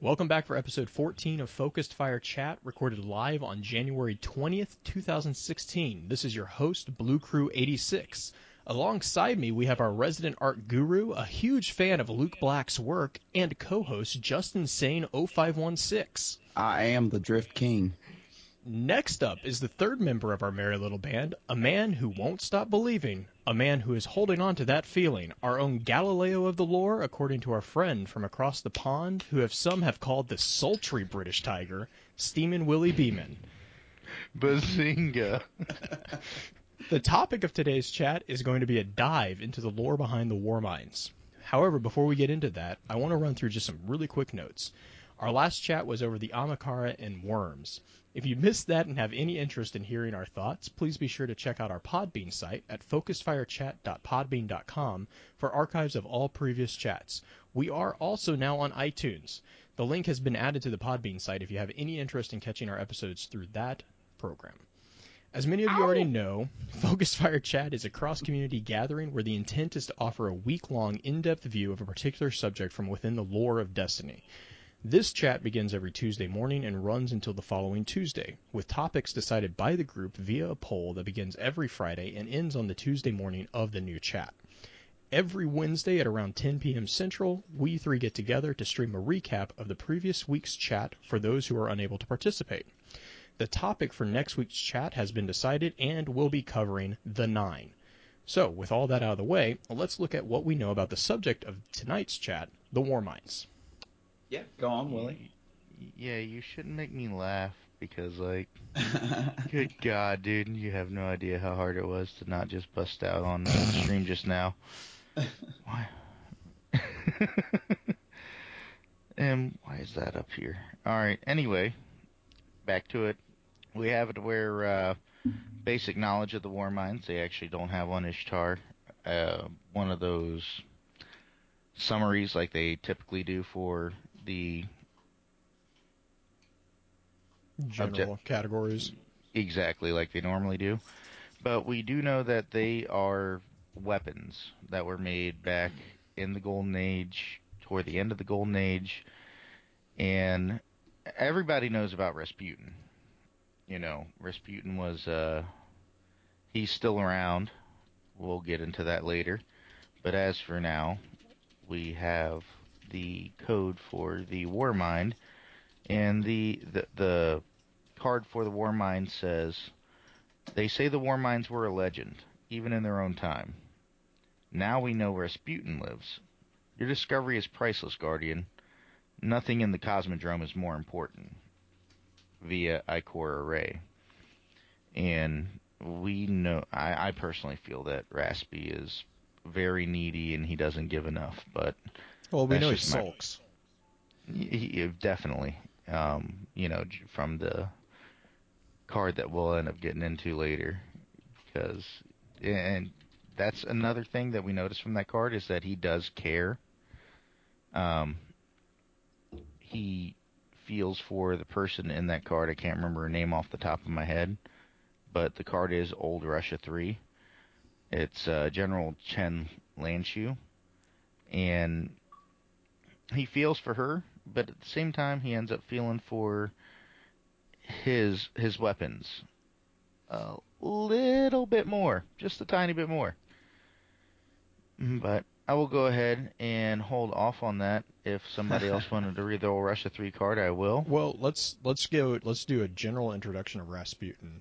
Welcome back for episode 14 of Focused Fire Chat, recorded live on January 20th, 2016. This is your host, Blue Crew 86. Alongside me, we have our resident art guru, a huge fan of Luke Black's work, and co-host Justin Sane 0516. I am the Drift King. Next up is the third member of our merry little band, a man who won't stop believing, a man who is holding on to that feeling, our own Galileo of the lore, according to our friend from across the pond, who have some have called the sultry British tiger, Steamin' Willie Beeman. Bazinga. The topic of today's chat is going to be a dive into the lore behind the war minds. However, before we get into that, I want to run through just some really quick notes. Our last chat was over the Ahamkara and worms. If you missed that and have any interest in hearing our thoughts, please be sure to check out our Podbean site at focusedfirechat.podbean.com for archives of all previous chats. We are also now on iTunes. The link has been added to the Podbean site if you have any interest in catching our episodes through that program. As many of you already know, Focus Fire Chat is a cross community gathering where the intent is to offer a week long, in depth view of a particular subject from within the lore of Destiny. This chat begins every Tuesday morning and runs until the following Tuesday, with topics decided by the group via a poll that begins every Friday and ends on the Tuesday morning of the new chat. Every Wednesday at around 10 p.m. Central, we three get together to stream a recap of the previous week's chat for those who are unable to participate. The topic for next week's chat has been decided and we'll be covering the Nine. So, with all that out of the way, let's look at what we know about the subject of tonight's chat, the war minds. Yeah, go on, Willie. Yeah, you shouldn't make me laugh because, like, good God, dude, you have no idea how hard it was to not just bust out on the stream just now. Why? and why is that up here? All right. Anyway, back to it. We have it where uh, basic knowledge of the war minds. They actually don't have on Ishtar. Uh, one of those summaries like they typically do for the General categories. exactly like they normally do. But we do know that they are weapons that were made back in the Golden Age, toward the end of the Golden Age, and everybody knows about Rasputin. You know, Rasputin was uh he's still around. We'll get into that later. But as for now, we have the code for the war mind and the the, the card for the war mind says they say the war minds were a legend, even in their own time. Now we know where Rasputin lives. Your discovery is priceless, Guardian. Nothing in the Cosmodrome is more important. Via Ikora Rey. And we know, I, I personally feel that Raspy is very needy and he doesn't give enough, but Well, we That's know he just my- sulks. he, he- definitely, um, you know, from the card that we'll end up getting into later, because and that's another thing that we notice from that card is that he does care. Um, he feels for the person in that card. I can't remember her name off the top of my head, but the card is Old Russia Three. It's uh, General Chen Lanshu, and he feels for her, but at the same time he ends up feeling for his his weapons a little bit more, just a tiny bit more. Mm, But I will go ahead and hold off on that. If somebody else wanted to read the old Russia three card, I will. Well, let's let's go. Let's do a general introduction of Rasputin.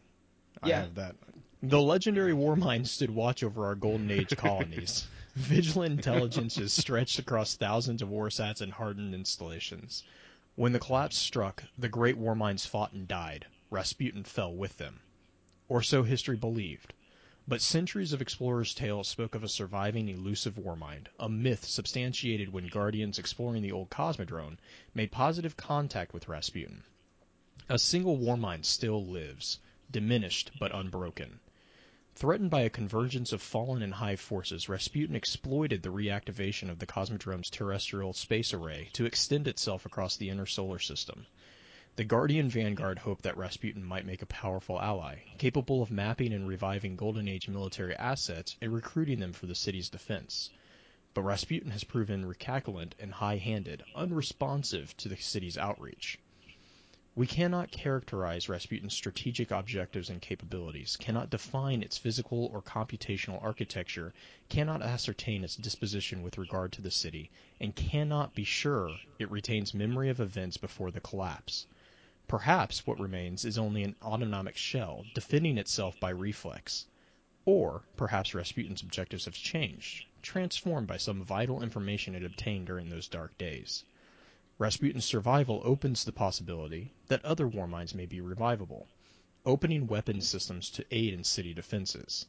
I Yeah. have that. The legendary war mind stood watch over our Golden Age colonies. Vigilant intelligence is stretched across thousands of warsats and hardened installations. When the collapse struck, the great war minds fought and died. Rasputin fell with them. Or so history believed. But centuries of explorers' tales spoke of a surviving elusive war mind, a myth substantiated when Guardians exploring the old Cosmodrome made positive contact with Rasputin. A single war mind still lives, diminished but unbroken. Threatened by a convergence of fallen and hive forces, Rasputin exploited the reactivation of the Cosmodrome's terrestrial space array to extend itself across the inner solar system. The Guardian Vanguard hoped that Rasputin might make a powerful ally, capable of mapping and reviving Golden Age military assets and recruiting them for the city's defense. but Rasputin has proven recaculant and high-handed, unresponsive to the city's outreach. We cannot characterize Rasputin's strategic objectives and capabilities, cannot define its physical or computational architecture, cannot ascertain its disposition with regard to the city, and cannot be sure it retains memory of events before the collapse. Perhaps what remains is only an autonomic shell, defending itself by reflex. Or perhaps Rasputin's objectives have changed, transformed by some vital information it obtained during those dark days. Rasputin's survival opens the possibility that other war minds may be revivable, opening weapon systems to aid in city defenses.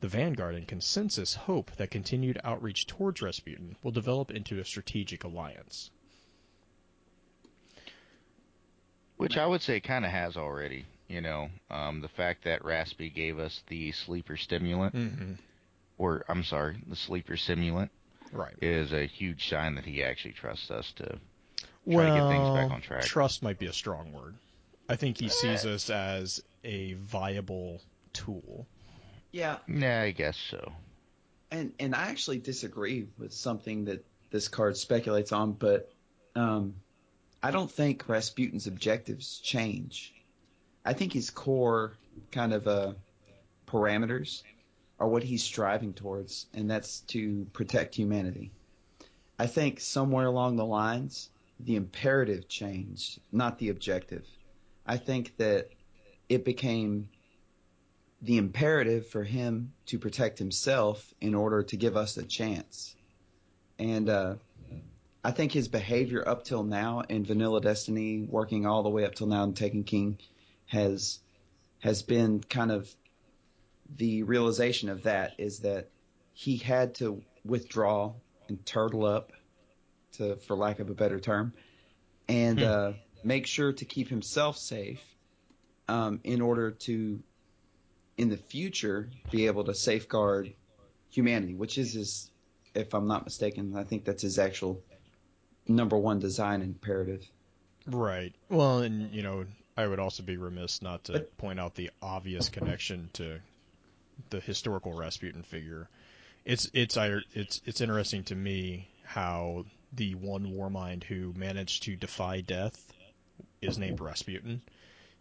The Vanguard and Consensus hope that continued outreach towards Rasputin will develop into a strategic alliance. Which I would say kind of has already. You know, um, the fact that Raspy gave us the sleeper stimulant, Mm-hmm. or I'm sorry, the sleeper simulant, Right. is a huge sign that he actually trusts us to well, to get things back on track. trust might be a strong word. I think he sees us as a viable tool. Yeah, Yeah, I guess so. and and I actually disagree with something that this card speculates on, but um, I don't think Rasputin's objectives change. I think his core kind of uh, parameters are what he's striving towards, and that's to protect humanity. I think somewhere along the lines, the imperative changed, not the objective. I think that it became the imperative for him to protect himself in order to give us a chance. And uh, I think his behavior up till now in Vanilla Destiny, working all the way up till now in Taken King, has has been kind of the realization of that is that he had to withdraw and turtle up, to for lack of a better term, and Hmm. uh, make sure to keep himself safe um, in order to in the future be able to safeguard humanity, which is his, if I'm not mistaken, I think that's his actual number one design imperative. Right. Well, and you know, I would also be remiss not to But- point out the obvious connection to the historical Rasputin figure. It's it's I it's it's interesting to me how the one warmind who managed to defy death is named Rasputin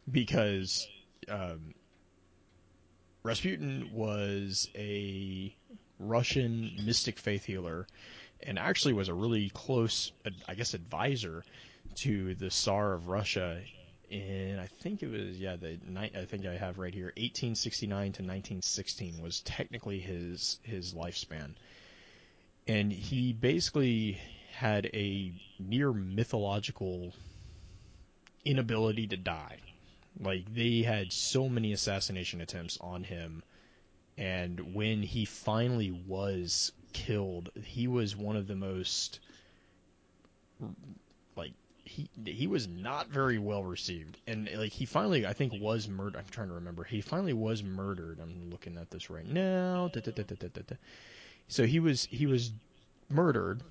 because um, Rasputin was a Russian mystic faith healer and actually was a really close, I guess, advisor to the Tsar of Russia in I think it was yeah the night I think I have right here 1869 to 1916 was technically his his lifespan, and he basically had a near mythological inability to die. Like they had so many assassination attempts on him, and when he finally was killed, he was one of the most like he he was not very well received, and like he finally I think was murdered. I'm trying to remember. He finally was murdered. I'm looking at this right now. So he was he was murdered,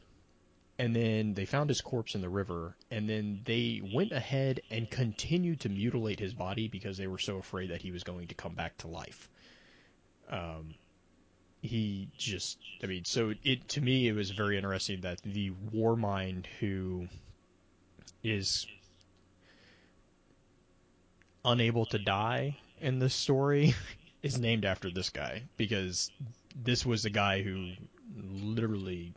and then they found his corpse in the river, and then they went ahead and continued to mutilate his body because they were so afraid that he was going to come back to life. Um, he just, I mean, so it to me it was very interesting that the war mind who is unable to die in this story is named after this guy because this was the guy who literally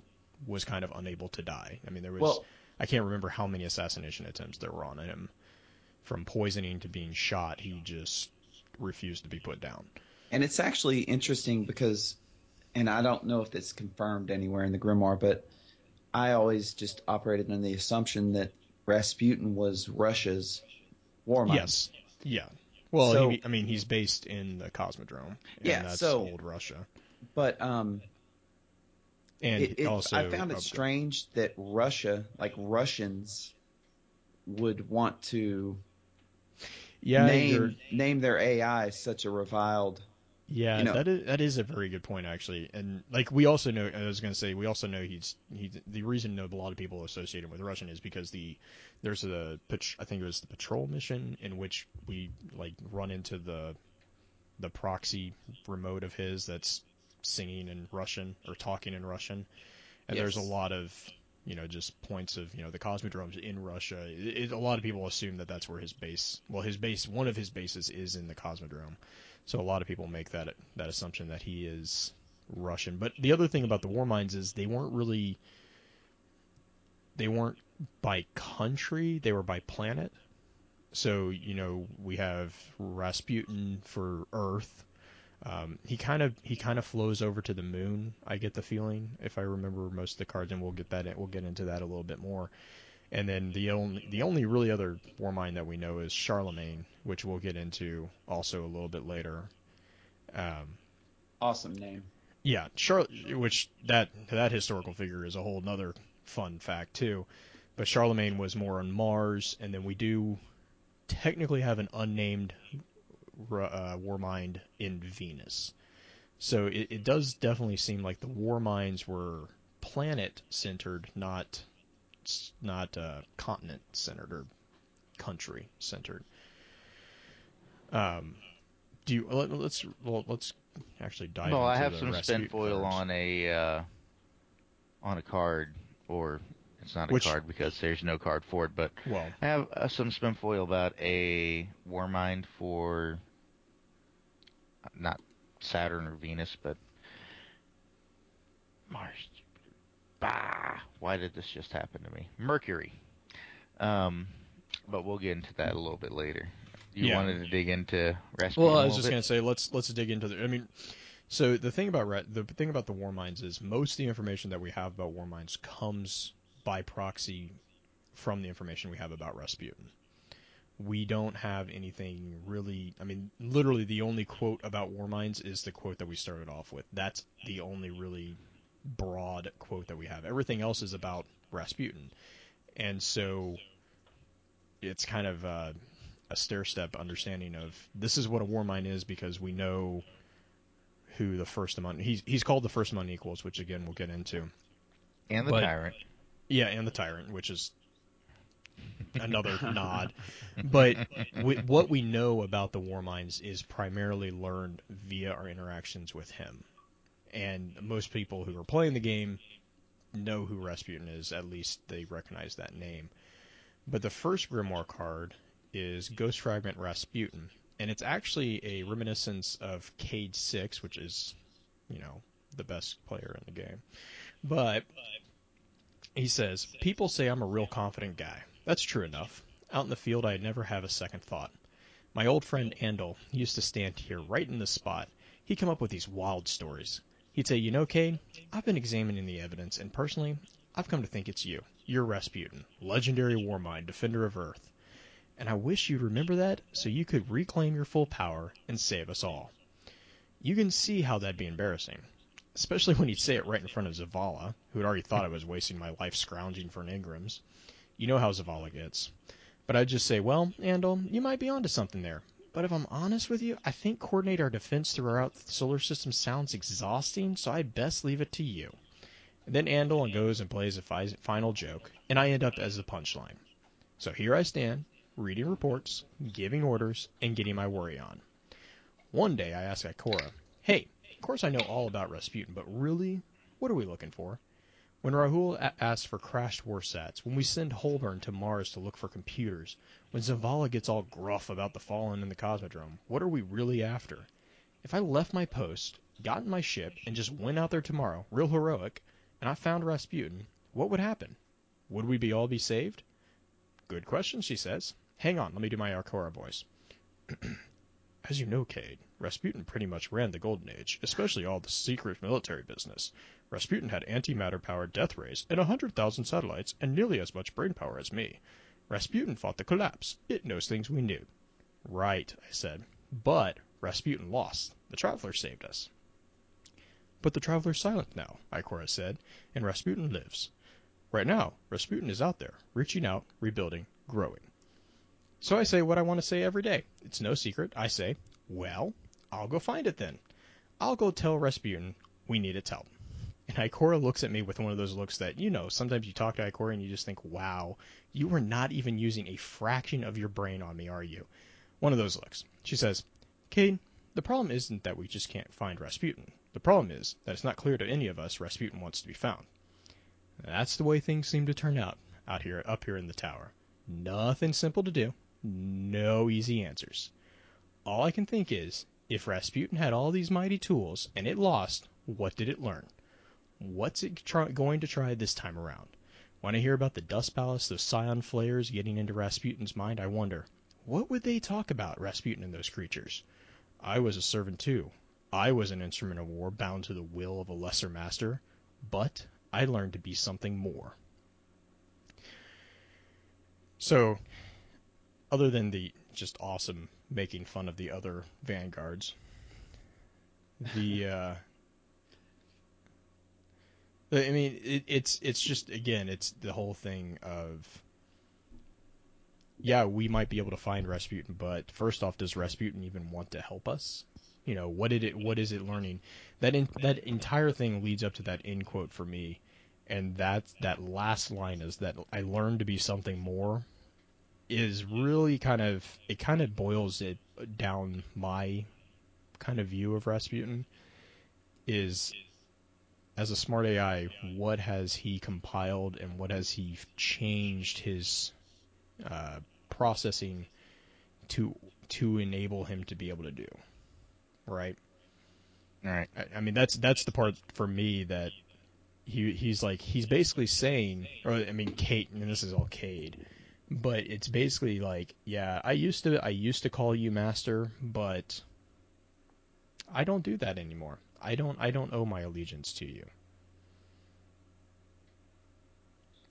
was kind of unable to die. I mean, there was Well, I can't remember how many assassination attempts there were on him. From poisoning to being shot, he just refused to be put down. and it's actually interesting because, and I don't know if it's confirmed anywhere in the grimoire, but I always just operated on the assumption that Rasputin was Russia's war. Yes. Yeah. Well, So- he, I mean, he's based in the Cosmodrome. And Yeah, that's so- old Russia. But um, And it, it, also, I found it strange that Russia, like Russians, would want to Yeah, name name their AI such a reviled. Yeah, you know- that is that is a very good point actually, and like we also know, I was going to say we also know he's he the reason a lot of people associate him with Russian is because the there's a I think it was the patrol mission in which we like run into the the proxy remote of his that's singing in Russian or talking in Russian, and there's a lot of you know just points of you know the Cosmodrome's in Russia. It, it, a lot of people assume that that's where his base. Well, his base, one of his bases, is in the Cosmodrome. So a lot of people make that that assumption that he is Russian. But the other thing about the war minds is they weren't really they weren't by country, they were by planet. So, you know, we have Rasputin for Earth. Um, he kind of he kind of flows over to the moon. I get the feeling, if I remember most of the cards, and we'll get that we'll get into that a little bit more. And then the only the only really other war mind that we know is Charlemagne, which we'll get into also a little bit later. Um, Awesome name. yeah, Char- which that that historical figure is a whole nother fun fact too. But Charlemagne was more on Mars, and then we do technically have an unnamed uh, war mind in Venus. So it, it does definitely seem like the war minds were planet centered, not not uh, continent centered or country centered. Um, do you let, let's well, let's actually dive Well, I have some spin foil on a uh, on a card, or it's not a Which- card because there's no card for it. But Well, I have uh, some spin foil about a war mind for not Saturn or Venus, but Mars. Bah! Why did this just happen to me? Mercury. Um, but we'll get into that a little bit later. You Yeah. wanted to dig into Rasputin well, I was just bit? gonna say let's let's dig into the. I mean, so the thing about the thing about the war minds is most of the information that we have about war minds comes by proxy from the information we have about Rasputin. We don't have anything really. I mean, literally, the only quote about war minds is the quote that we started off with. That's the only really broad quote that we have. Everything else is about Rasputin, and so it's kind of uh, a stair step understanding of this is what a war mind is because we know who the first among he's he's called the first among equals, which again we'll get into. and the but- tyrant. Yeah, and the tyrant, which is another nod. But we, what we know about the war minds is primarily learned via our interactions with him. And most people who are playing the game know who Rasputin is, at least they recognize that name. But the first Grimoire card is Ghost Fragment Rasputin, and it's actually a reminiscence of Cayde 6, which is, you know, the best player in the game. But he says, People say I'm a real confident guy. That's true enough. Out in the field, I'd never have a second thought. My old friend Andal used to stand here right in this spot. He'd come up with these wild stories. He'd say, You know, Cayde, I've been examining the evidence, and personally, I've come to think it's you. You're Rasputin, legendary war mind, defender of Earth. And I wish you'd remember that so you could reclaim your full power and save us all. You can see how that'd be embarrassing especially when he'd say it right in front of Zavala, who had already thought I was wasting my life scrounging for an engrams. You know how Zavala gets. But I'd just say, well, Andal, you might be onto something there. But if I'm honest with you, I think coordinate our defense throughout the solar system sounds exhausting, so I'd best leave it to you. And then Andal goes and plays a fi- final joke, and I end up as the punchline. So here I stand, reading reports, giving orders, and getting my worry on. One day I ask Ikora, hey, course I know all about Rasputin, but really, what are we looking for? When Rahool a- asks for crashed warsats, when we send Holborn to Mars to look for computers, when Zavala gets all gruff about the Fallen in the Cosmodrome, what are we really after? If I left my post, got in my ship, and just went out there tomorrow, real heroic, and I found Rasputin, what would happen? Would we all be saved? Good question, she says. Hang on, let me do my Ikora voice. As you know, Cayde, Rasputin pretty much ran the Golden Age, especially all the secret military business. Rasputin had antimatter powered death rays and a hundred thousand satellites and nearly as much brain power as me. Rasputin fought the collapse. It knows things we knew. Right, I said. But Rasputin lost. The Traveler saved us. But the Traveler's silent now, Ikora said, and Rasputin lives. Right now, Rasputin is out there, reaching out, rebuilding, growing. So I say what I want to say every day. It's no secret. I say, well, I'll go find it then. I'll go tell Rasputin we need its help. And Ikora looks at me with one of those looks that, you know, sometimes you talk to Ikora and you just think, wow, you were not even using a fraction of your brain on me, are you? One of those looks. She says, Cayde, the problem isn't that we just can't find Rasputin. The problem is that it's not clear to any of us Rasputin wants to be found. That's the way things seem to turn out out here, up here in the tower. Nothing simple to do. No easy answers. All I can think is, if Rasputin had all these mighty tools and it lost, what did it learn? What's it going to try this time around? When I hear about the dust palace, those Psion flayers getting into Rasputin's mind, I wonder, what would they talk about, Rasputin and those creatures? I was a servant too. I was an instrument of war bound to the will of a lesser master, but I learned to be something more. So, other than the just awesome making fun of the other vanguards, the uh, I mean, it, it's it's just again, it's the whole thing of yeah, we might be able to find Rasputin, but first off, does Rasputin even want to help us? You know, what did it? What is it learning? That in, that entire thing leads up to that end quote for me, and that that last line is that I learned to be something more. Is really kind of it kind of boils it down my kind of view of Rasputin is as a smart AI, what has he compiled and what has he changed his uh, processing to to enable him to be able to do? Right. All right. I, I mean, that's that's the part for me that he he's like he's basically saying, or I mean, Kate, and this is all Cayde, but it's basically like, yeah, I used to I used to call you master, but I don't do that anymore. I don't I don't owe my allegiance to you.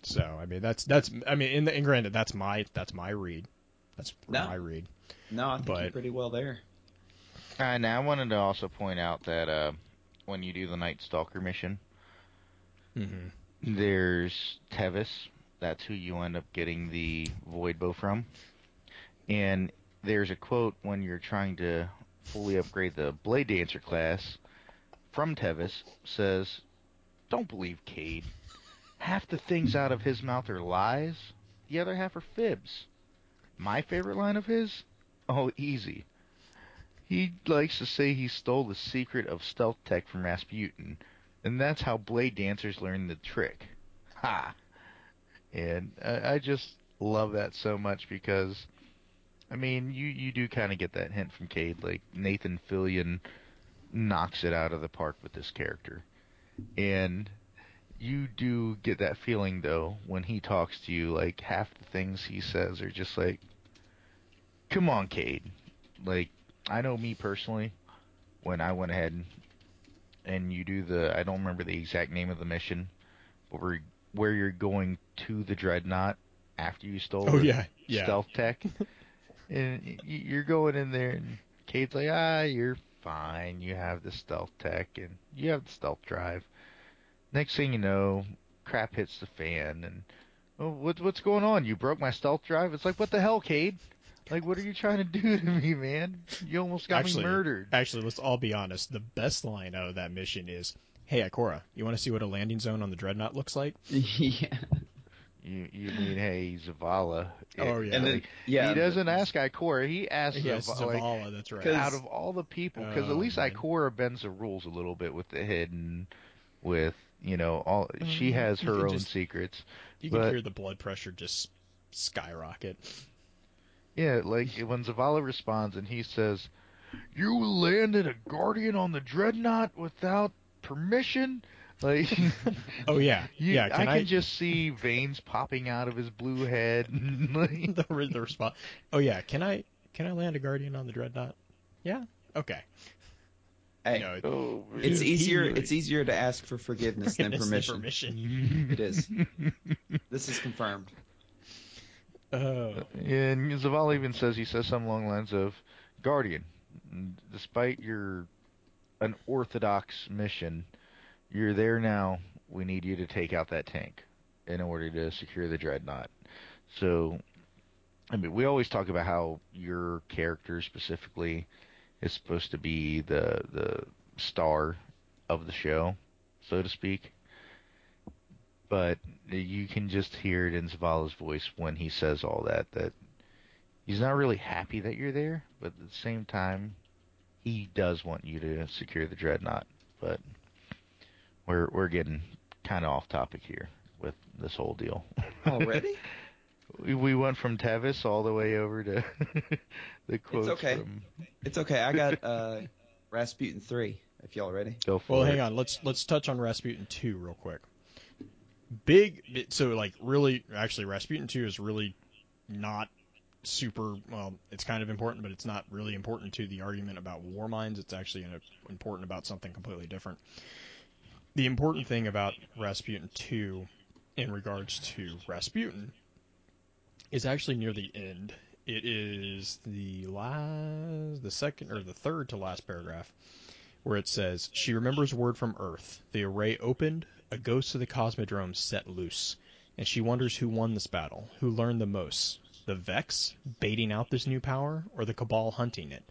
So I mean that's that's I mean in the and granted that's my that's my read. That's No. my read. No, I think But- you're pretty well there. Uh, now I wanted to also point out that uh, when you do the Night Stalker mission, Mm-hmm. there's Tevis. That's who you end up getting the Void Bow from. And there's a quote when you're trying to fully upgrade the Blade Dancer class from Tevis says, "Don't believe Cayde. Half the things out of his mouth are lies. The other half are fibs." My favorite line of his? Oh, easy. He likes to say he stole the secret of stealth tech from Rasputin, and that's how blade dancers learn the trick. Ha! And I, I just love that so much because, I mean, you you do kind of get that hint from Cayde. Like Nathan Fillion knocks it out of the park with this character, and you do get that feeling though when he talks to you. Like half the things he says are just like, "Come on, Cayde." Like I know me personally, when I went ahead and, you do the I don't remember the exact name of the mission, but where where you're going to the dreadnought after you stole Oh the yeah, yeah. stealth tech, and you're going in there and Cayde's like, ah, you're fine. You have the stealth tech and you have the stealth drive. Next thing you know, crap hits the fan and oh, what, what's going on? You broke my stealth drive? It's like, what the hell, Cayde? Like, what are you trying to do to me, man? You almost got Actually- me murdered. Actually, let's all be honest. The best line out of that mission is, "Hey, Ikora, you want to see what a landing zone on the dreadnought looks like?" yeah. You you mean hey Zavala? Oh, yeah. And then yeah, he doesn't ask Ikora. He asks Yes, Zav- like, Zavala. That's right. 'Cause- out of all the people, because Oh, at least man. Ikora bends the rules a little bit with the hidden, with you know all. She Mhm. has her own just- secrets. You can hear the blood pressure just skyrocket. Yeah, like when Zavala responds and he says, "You landed a guardian on the dreadnought without permission." Like, Oh yeah, you- yeah. I Can can I, just see veins popping out of his blue head. the, the response? Oh yeah. Can I can I land a guardian on the dreadnought? Yeah. Okay. Hey, No, it- oh, it's he- easier. he- it's easier to ask for forgiveness than forgiveness permission. permission. It is. This is confirmed. Oh. And Zavala even says he says some long lines of, "Guardian, despite your unorthodox mission, you're there now. We need you to take out that tank in order to secure the dreadnought." So, I mean, we always talk about how your character specifically is supposed to be the the star of the show, so to speak. But you can just hear it in Zavala's voice when he says all that that he's not really happy that you're there, but at the same time, he does want you to secure the dreadnought. But we're we're getting kind of off topic here. with this whole deal. Already? we, we went from Tevis all the way over to the quotes okay. from. It's okay. I got uh, Rasputin three. If y'all ready. Go for Well, it. Well, hang on. Let's let's touch on Rasputin 2 real quick. Big so like really actually Rasputin 2 is really not super well, it's kind of important, but it's not really important to the argument about war mines. It's actually important about something completely different. The important thing about Rasputin 2 in regards to Rasputin is actually near the end. It is the last the second or the third to last paragraph where it says, She remembers word from Earth. The array opened, a ghost of the Cosmodrome set loose, and she wonders who won this battle, who learned the most. The Vex, baiting out this new power, or the Cabal hunting it?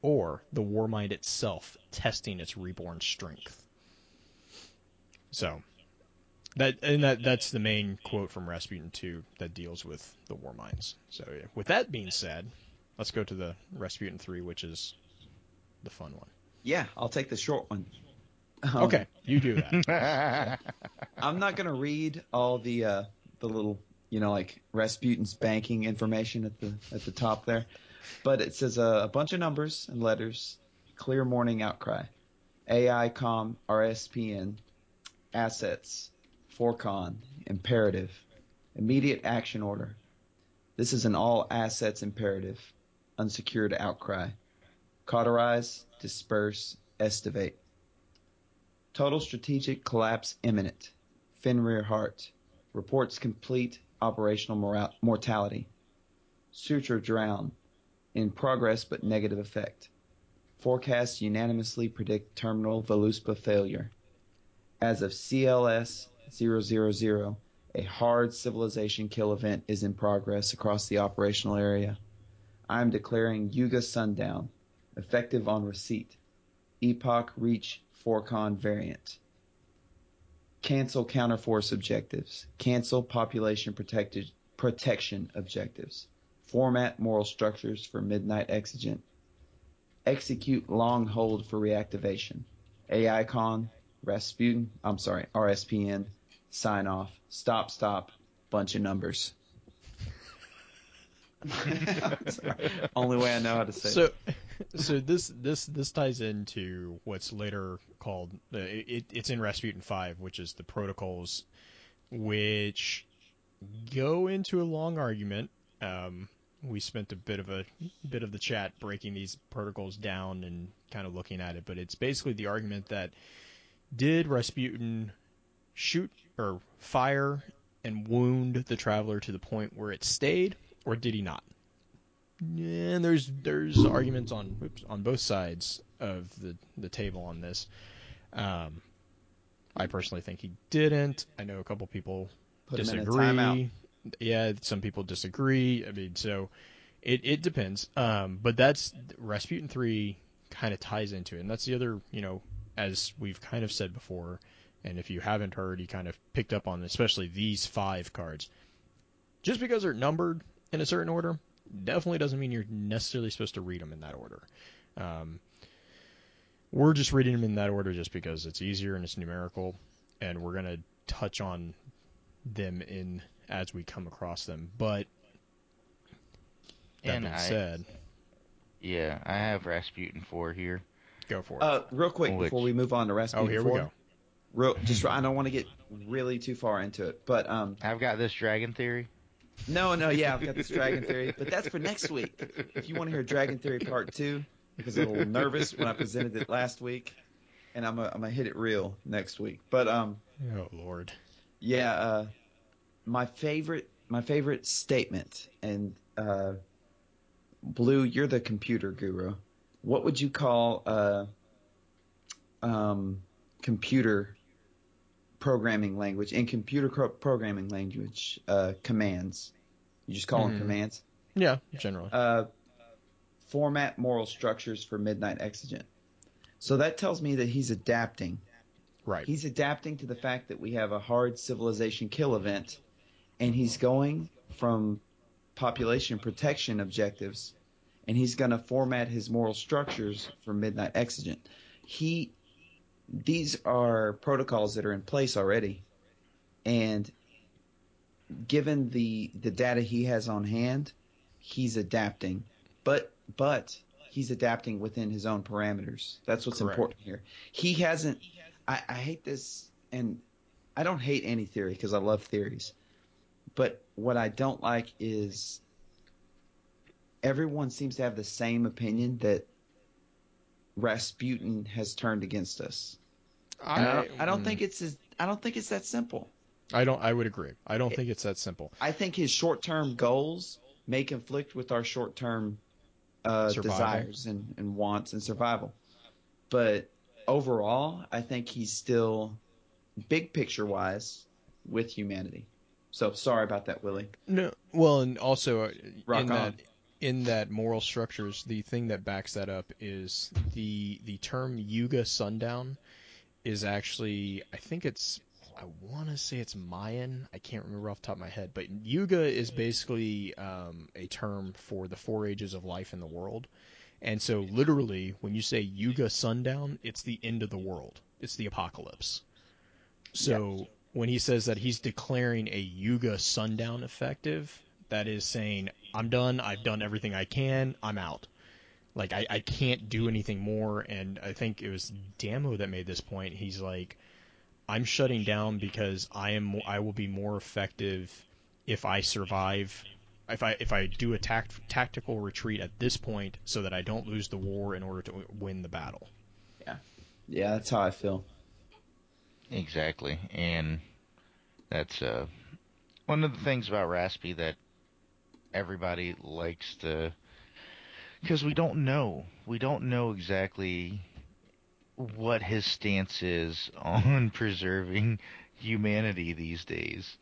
Or the Warmind itself, testing its reborn strength? So, that and that that's the main quote from Rasputin 2 that deals with the war minds. So, yeah. with that being said, let's go to the Rasputin 3, which is the fun one. Yeah, I'll take the short one. Um, Okay, you do that. I'm not gonna read all the uh, the little you know like Rasputin's banking information at the at the top there, but it says uh, a bunch of numbers and letters. Clear morning outcry. AI com RSPN assets Forcon imperative immediate action order. This is an all assets imperative unsecured outcry. Cauterize, disperse, estivate. Total strategic collapse imminent. Fenrir Hart. Reports complete operational mortality. Suture drown. In progress but negative effect. Forecasts unanimously predict terminal Voluspa failure. As of CLS 000, a hard civilization kill event is in progress across the operational area. I am declaring Yuga Sundown, effective on receipt. Epoch Reach Forcon variant. Cancel counterforce objectives. Cancel population protected, protection objectives. Format moral structures for midnight exigent. Execute long hold for reactivation. AICon, Rasputin, I'm sorry, RSPN, sign off, stop, stop, bunch of numbers. Only way I know how to say it. So, this this this ties into what's later called uh, it, it's in Rasputin five, which is the protocols, which go into a long argument. Um, we spent a bit of a bit of the chat breaking these protocols down and kind of looking at it, but it's basically the argument that did Rasputin shoot or fire and wound the traveler to the point where it stayed, or did he not? And there's there's arguments on oops, on both sides of the the table on this. Um, I personally think he didn't. I know a couple people Put him in a disagree. Yeah, some people disagree. I mean, so it it depends. Um, but that's Rasputin three kind of ties into it, and that's the other you know as we've kind of said before, and if you haven't heard, you kind of picked up on especially these five cards. Just because they're numbered in a certain order, definitely doesn't mean you're necessarily supposed to read them in that order. Um, we're just reading them in that order just because it's easier and it's numerical, and we're gonna touch on them in as we come across them. But that And being I- said, Yeah, I have Rasputin 4 here. go for it. Uh, real quick Which- before we move on to Rasputin. oh, Rasputin here we go. Real, just I don't want to get really too far into it, but um, I've got this Dragon Theory. No, no, yeah, I've got this Dragon Theory, but that's for next week. If you want to hear Dragon Theory Part Two, because I'm a little nervous when I presented it last week, and I'm gonna I'm gonna hit it real next week. But um, Oh Lord. yeah, uh, my favorite my favorite statement, and uh, Blue, you're the computer guru. What would you call uh, um, computer programming language in computer cro- programming language uh, commands? You just call them Mhm. commands. Yeah, generally. Uh, format moral structures for midnight exigent. So that tells me that he's adapting. right. He's adapting to the fact that we have a hard civilization kill event, and he's going from population protection objectives, and he's going to format his moral structures for midnight exigent. He, these are protocols that are in place already, and given the the data he has on hand, he's adapting. But but he's adapting within his own parameters. That's what's Correct. important here. He hasn't. I, I hate this, and I don't hate any theory because I love theories. But what I don't like is everyone seems to have the same opinion that Rasputin has turned against us. And I, don't, I don't mm, think it's as, I don't think it's that simple. I don't. I would agree. I don't think it's that simple. I think his short-term goals may conflict with our short-term uh, desires and, and wants and survival. But overall, I think he's still big picture-wise with humanity. So sorry about that, Willie. No. Well, and also uh, Rock in on. that in that moral structures, the thing that backs that up is the the term Yuga sundown is actually I think it's I want to say it's Mayan. I can't remember off the top of my head, but Yuga is basically um, a term for the four ages of life in the world. And so, literally, when you say Yuga sundown, it's the end of the world. It's the apocalypse. So when he says that he's declaring a Yuga sundown effective, that is saying I'm done. I've done everything I can. I'm out. Like I, I can't do anything more. And I think it was Damo that made this point. He's like, I'm shutting down because I am I will be more effective if I survive. If I if I do a tact, tactical retreat at this point, so that I don't lose the war in order to w- win the battle. Yeah. Yeah, that's how I feel. Exactly, and that's uh, one of the things about Raspy that everybody likes to, because we don't know, we don't know exactly what his stance is on preserving humanity these days,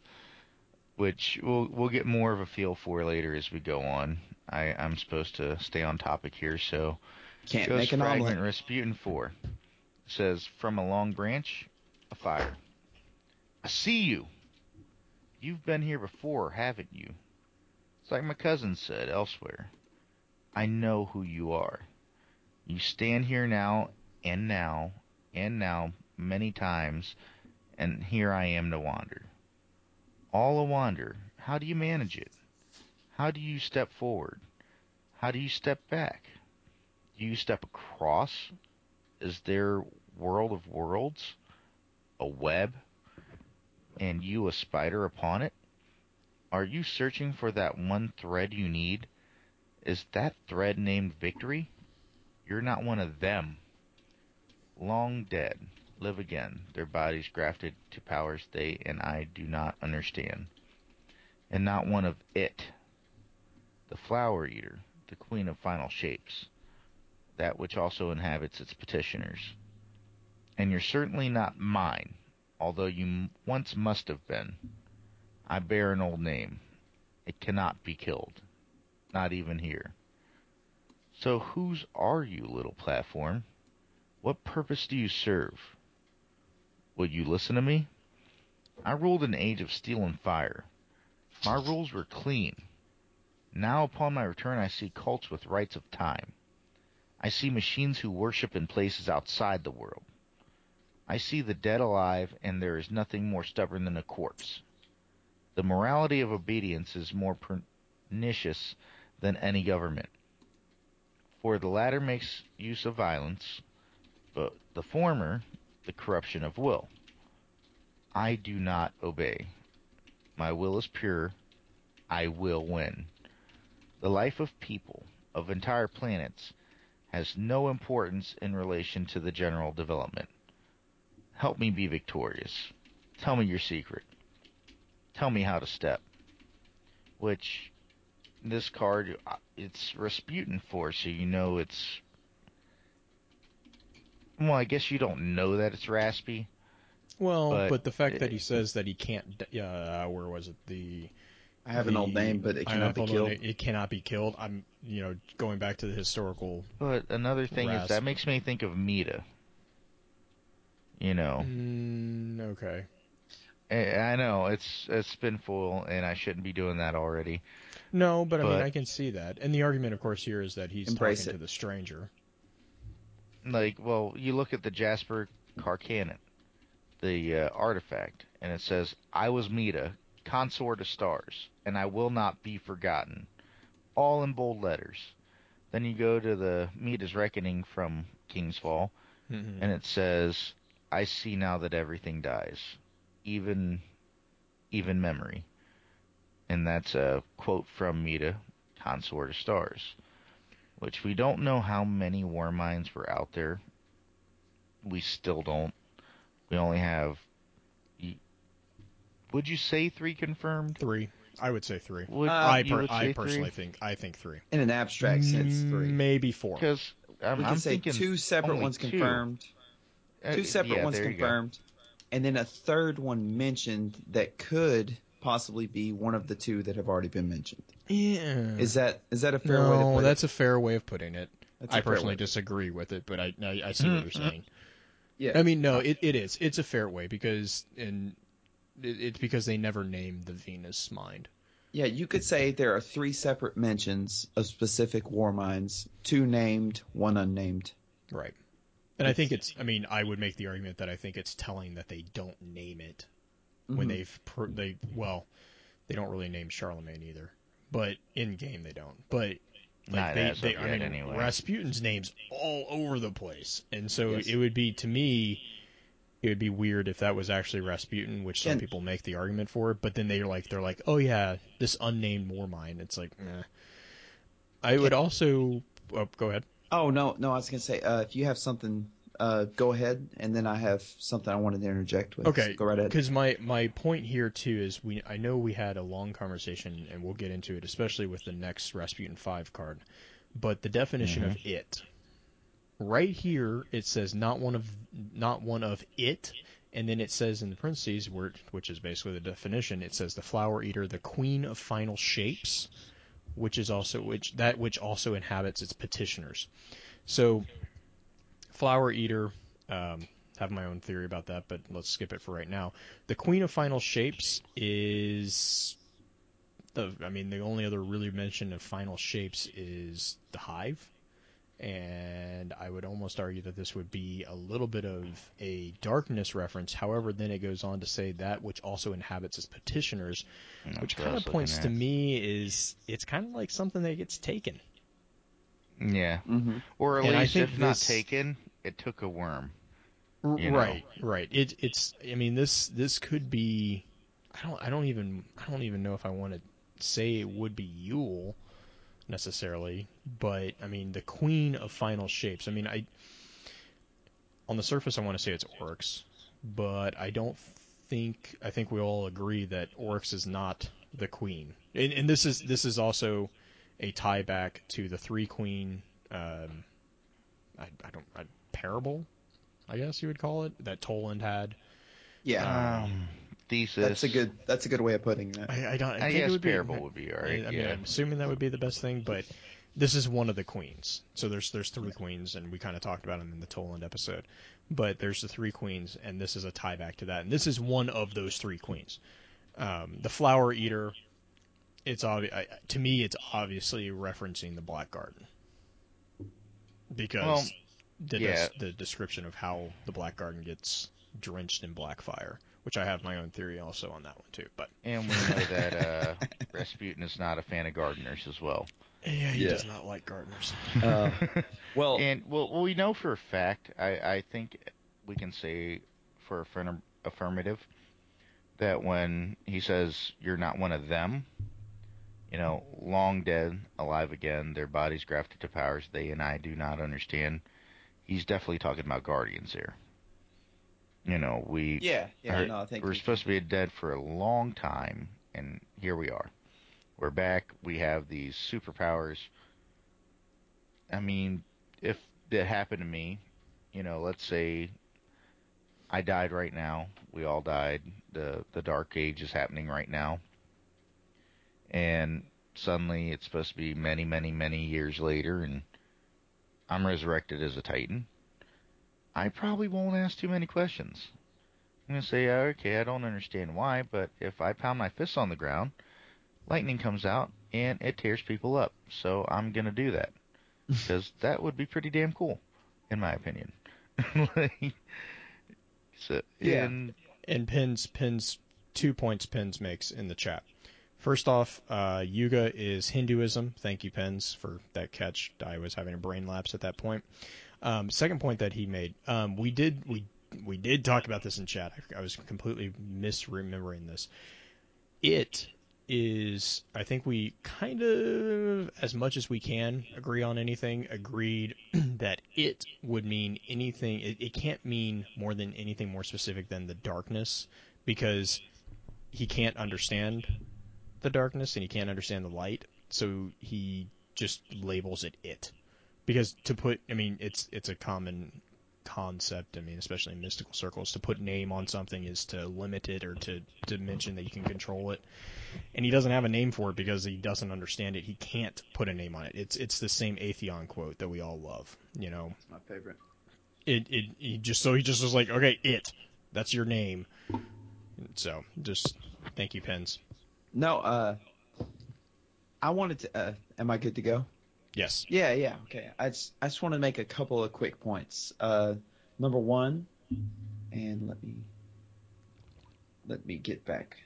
which we'll we'll get more of a feel for later as we go on. I, I'm supposed to stay on topic here, so Can't Ghost make an Fragment omelet. Rasputin 4 says, From a long branch, a fire. I see you. You've been here before, haven't you? It's like my cousin said elsewhere. I know who you are. You stand here now, and now, and now, many times, and here I am to wander. All a wander. How do you manage it? How do you step forward? How do you step back? Do you step across? Is there world of worlds? A web? And you a spider upon it? Are you searching for that one thread you need? Is that thread named victory? You're not one of them. Long dead, live again, their bodies grafted to powers they and I do not understand. And not one of it. The flower eater, the queen of final shapes, that which also inhabits its petitioners. And you're certainly not mine, although you once must have been. I bear an old name. It cannot be killed, not even here. So whose are you, little platform? What purpose do you serve? Would you listen to me? I ruled an age of steel and fire. My rules were clean. Now upon my return I see cults with rites of time. I see machines who worship in places outside the world. I see the dead alive, and there is nothing more stubborn than a corpse. The morality of obedience is more pernicious than any government. For the latter makes use of violence, but the former, the corruption of will. I do not obey. My will is pure. I will win. The life of people, of entire planets, has no importance in relation to the general development. Help me be victorious. Tell me your secret. Tell me how to step. Which, this card, uh, it's Rasputin for, so you know it's. Well, I guess you don't know that it's Raspy. Well, But but, the fact that he says that he can't, d- uh, where was it? The I have an old name, but it cannot be killed. name, It cannot be killed. I'm, you know, going back to the historical. But another thing is that makes me think of Midha. You know, Mm, okay. I, I know it's it's been full, and I shouldn't be doing that already. No, but I mean, I can see that. And the argument, of course, here is that he's talking it. to the stranger. Like, well, you look at the Jasper Carcanet, the uh, artifact, and it says, "I was Midha, consort of stars, and I will not be forgotten. All in bold letters. Then you go to the Midha's Reckoning from King's Fall, Mhm. and it says, "I see now that everything dies, even even memory." And that's a quote from Midha, Consort of Stars, which we don't know how many war minds were out there. We still don't. We only have. Would you say three confirmed? Three. I would say three. Would Uh, I, per- would I personally three? think I think three. In an abstract sense, three. Maybe four. Because I'm, we can I'm say thinking two separate ones two. confirmed, Uh, two separate yeah, ones there you go. confirmed, and then a third one mentioned that could possibly be one of the two that have already been mentioned. Yeah. Is that is that a fair way to no, put that's a fair way of putting it. That's I personally disagree with it, but I I, I see what you're mm-hmm. saying. Mm-hmm. Yeah. I mean, no, it, it is. It's a fair way because and it, it's because they never named the Venus mind. Yeah, you could say there are three separate mentions of specific war minds, two named, one unnamed. Right. And I think it's. I mean, I would make the argument that I think it's telling that they don't name it when Mhm. they've pr- they well, they don't really name Charlemagne either, but in game they don't. But like Not they, as they of I yet, mean, anyway. Rasputin's name's all over the place, and so Yes. it would be to me. It would be weird if that was actually Rasputin, which some And- people make the argument for. But then they're like, they're like, oh yeah, this unnamed war mind. It's like, eh. I would also. Oh, go ahead. Oh no, no, I was gonna say uh, if you have something, uh, go ahead, and then I have something I wanted to interject with. Okay, So go right ahead. Because my my point here too is we I know we had a long conversation and we'll get into it, especially with the next Rasputin five card. But the definition of it, right here, it says not one of not one of it, and then it says in the parentheses, where which is basically the definition, it says the flower eater, the queen of final shapes, which is also which that which also inhabits its petitioners. So, flower eater. Um, have my own theory about that, but let's skip it for right now. The Queen of Final Shapes is the I mean the only other really mention of final shapes is the hive. And I would almost argue that this would be a little bit of a darkness reference. However, then it goes on to say that which also inhabits its petitioners, That's which kind of points to me is it's kind of like something that gets taken. at. Yeah, hmm or at And I least think if not taken, it took a worm. You know. Right, right. It, it's. I mean, this this could be. I don't. I don't even. I don't even know if I want to say it would be Yul necessarily, but I mean the Queen of Final Shapes. I mean, I. On the surface, I want to say it's Oryx, but I don't think. I think we all agree that Oryx is not the Queen, and, and this is this is also a tie back to the Three Queen. Um, I, I don't. I, parable I guess you would call it, that Toland had. Yeah, Um, thesis. that's a good that's a good way of putting that. I, I don't. I, I think guess it would be, would be alright. I, I yeah. mean, I'm assuming that would be the best thing, but this is one of the queens. So there's there's three queens, and we kind of talked about them in the Toland episode. But there's the three queens, and this is a tie back to that. And this is one of those three queens. Um, the Flower Eater. It's obvious to me. It's obviously referencing the Black Garden because Well, the des- yeah. the description of how the Black Garden gets drenched in black fire, which I have my own theory also on that one too. But And we know that uh, Rasputin is not a fan of gardeners as well. yeah, he Yeah. does not like gardeners. Uh, well, and well, well, we know for a fact. I, I think we can say for affirm- affirmative that when he says you're not one of them, you know, long dead, alive again, their bodies grafted to powers they and I do not understand. He's definitely talking about guardians here. You know, we yeah, yeah, are- no, I think we're we- supposed to be dead for a long time, and here we are. We're back. We have these superpowers. I mean, if that happened to me, you know, let's say I died right now. We all died. The the dark age is happening right now. And suddenly it's supposed to be many, many, many years later and I'm resurrected as a titan. I probably won't ask too many questions. I'm going to say, "Oh, okay, I don't understand why, but if I pound my fists on the ground, lightning comes out and it tears people up. So I'm going to do that. Because that would be pretty damn cool, in my opinion. Like, so, Yeah. and And pins, Penn's two points pins makes in the chat. First off, uh, Yuga is Hinduism. Thank you, Pens, for that catch. I was having a brain lapse at that point. Um, second point that he made, um, we did we we did talk about this in chat. I, I was completely misremembering this. It is, I think we kind of, as much as we can, agree on anything. Agreed that it would mean anything. It, it can't mean more than anything more specific than the darkness, because he can't understand the darkness and he can't understand the light, so he just labels it it. Because to put, I mean, it's it's a common concept. I mean, especially in mystical circles, to put name on something is to limit it or to to mention that you can control it. And he doesn't have a name for it because he doesn't understand it. He can't put a name on it. It's it's the same Atheon quote that we all love. You know, it's My favorite. it it he just so he just was like, okay, it, that's your name. So just thank you, Pens. No, uh, I wanted to. Uh, am I good to go? Yes. Yeah, yeah, okay. I just, I just want to make a couple of quick points. Uh, number one, and let me let me get back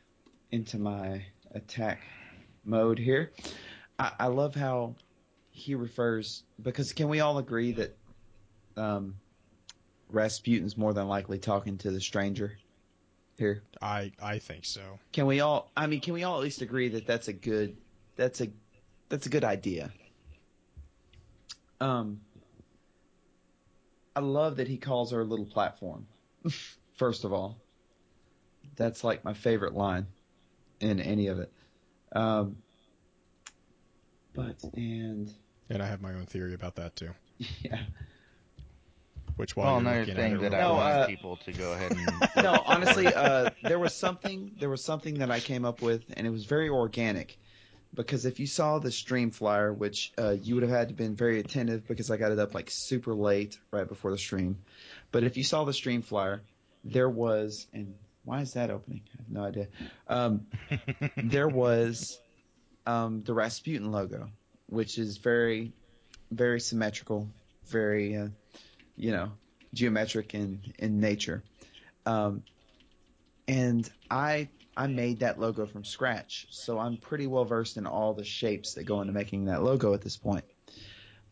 into my attack mode here. I, I love how he refers because can we all agree that um, Rasputin's more than likely talking to the stranger here? I I think so. Can we all? I mean, can we all at least agree that that's a good that's a that's a good idea? Um, I love that he calls her a little platform. First of all, that's like my favorite line in any of it. Um, but and And I have my own theory about that too. yeah, Which while Well, you're another thing at that I No, want uh, people to go ahead and no, honestly, uh, there was something there was something that I came up with, and it was very organic. Because if you saw the stream flyer, which uh, you would have had to been very attentive because I got it up like super late right before the stream, but if you saw the stream flyer, there was and why is that opening? I have no idea. Um, there was um, the Rasputin logo, which is very, very symmetrical, very, uh, you know, geometric in in nature. Um, and I I made that logo from scratch, so I'm pretty well versed in all the shapes that go into making that logo at this point.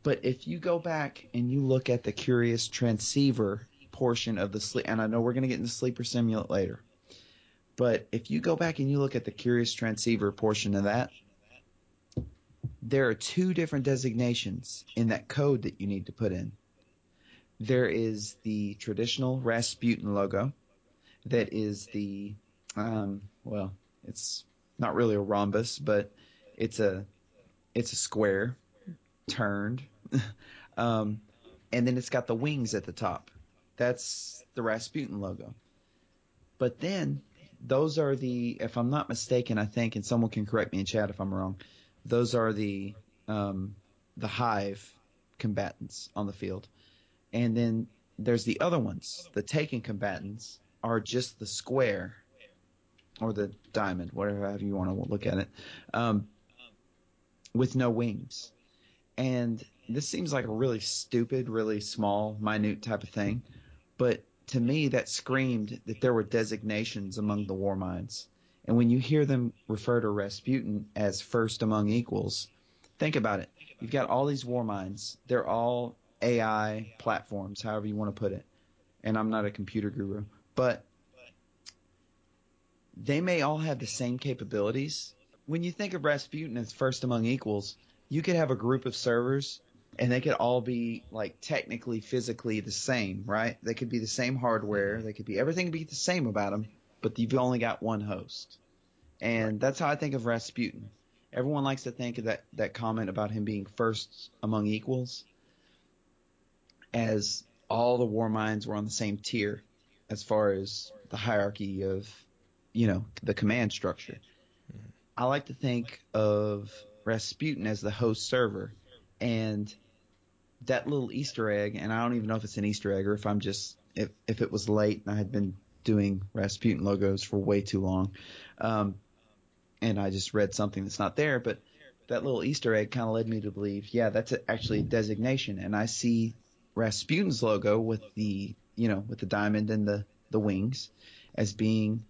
But if you go back and you look at the Curious Transceiver portion of the sleep, and I know we're going to get into Sleeper Simulant later, but if you go back and you look at the Curious Transceiver portion of that, there are two different designations in that code that you need to put in. There is the traditional Rasputin logo, that is the, um, well, it's not really a rhombus, but it's a, it's a square turned, um, and then it's got the wings at the top. That's the Rasputin logo. But then those are the, if I'm not mistaken, I think, and someone can correct me in chat if I'm wrong. Those are the um, the hive combatants on the field, and then there's the other ones. The taken combatants are just the square or the diamond, whatever you want to look at it, um, with no wings. And this seems like a really stupid, really small, minute type of thing, but to me that screamed that there were designations among the war minds. And when you hear them refer to Rasputin as first among equals, think about it. You've got all these war minds. They're all AI platforms, however you want to put it. And I'm not a computer guru, but they may all have the same capabilities. When you think of Rasputin as first among equals, you could have a group of servers and they could all be like technically physically the same, right? They could be the same hardware, they could be everything could be the same about them, but you've only got one host. And that's how I think of Rasputin. Everyone likes to think of that, that comment about him being first among equals as all the war minds were on the same tier as far as the hierarchy of, you know, the command structure. I like to think of Rasputin as the host server and that little Easter egg, and I don't even know if it's an Easter egg or if I'm just, if, if it was late and I had been doing Rasputin logos for way too long. Um, and I just read something that's not there, but that little Easter egg kind of led me to believe, yeah, that's actually a designation. And I see Rasputin's logo with the, you know, with the diamond and the, the wings as being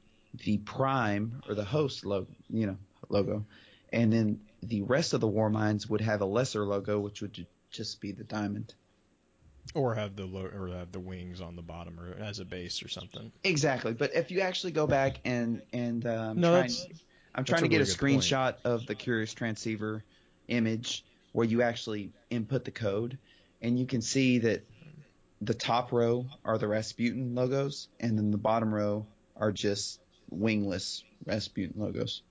the prime or the host logo, you know, logo, and then the rest of the war minds would have a lesser logo, which would just be the diamond. Or have the lo- or have the wings on the bottom or as a base or something. Exactly, but if you actually go back and and um, No, try I'm trying to get really a good point. screenshot of the Curious Transceiver image where you actually input the code, and you can see that the top row are the Rasputin logos, and then the bottom row are just wingless Rasputin logos.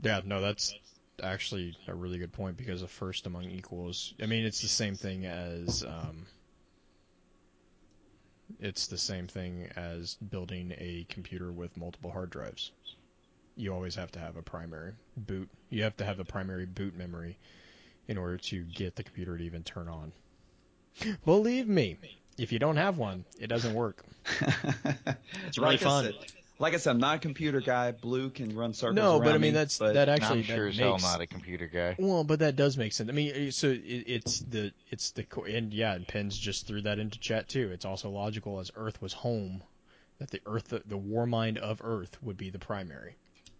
Yeah, no, that's actually a really good point because a first among equals. I mean, it's the same thing as um, it's the same thing as building a computer with multiple hard drives. You always have to have a primary boot. You have to have a primary boot memory in order to get the computer to even turn on. Believe me, if you don't have one, it doesn't work. it's really like fun. I said, like I said, I'm not a computer guy. Blue can run circles No, but I mean that's but that actually I'm sure that as hell makes not a computer guy. Well, but that does make sense. I mean, eh, so it, it's the it's the co- and yeah, and Pens just threw that into chat too. It's also logical as Earth was home, that the Earth the, the war mind of Earth would be the primary.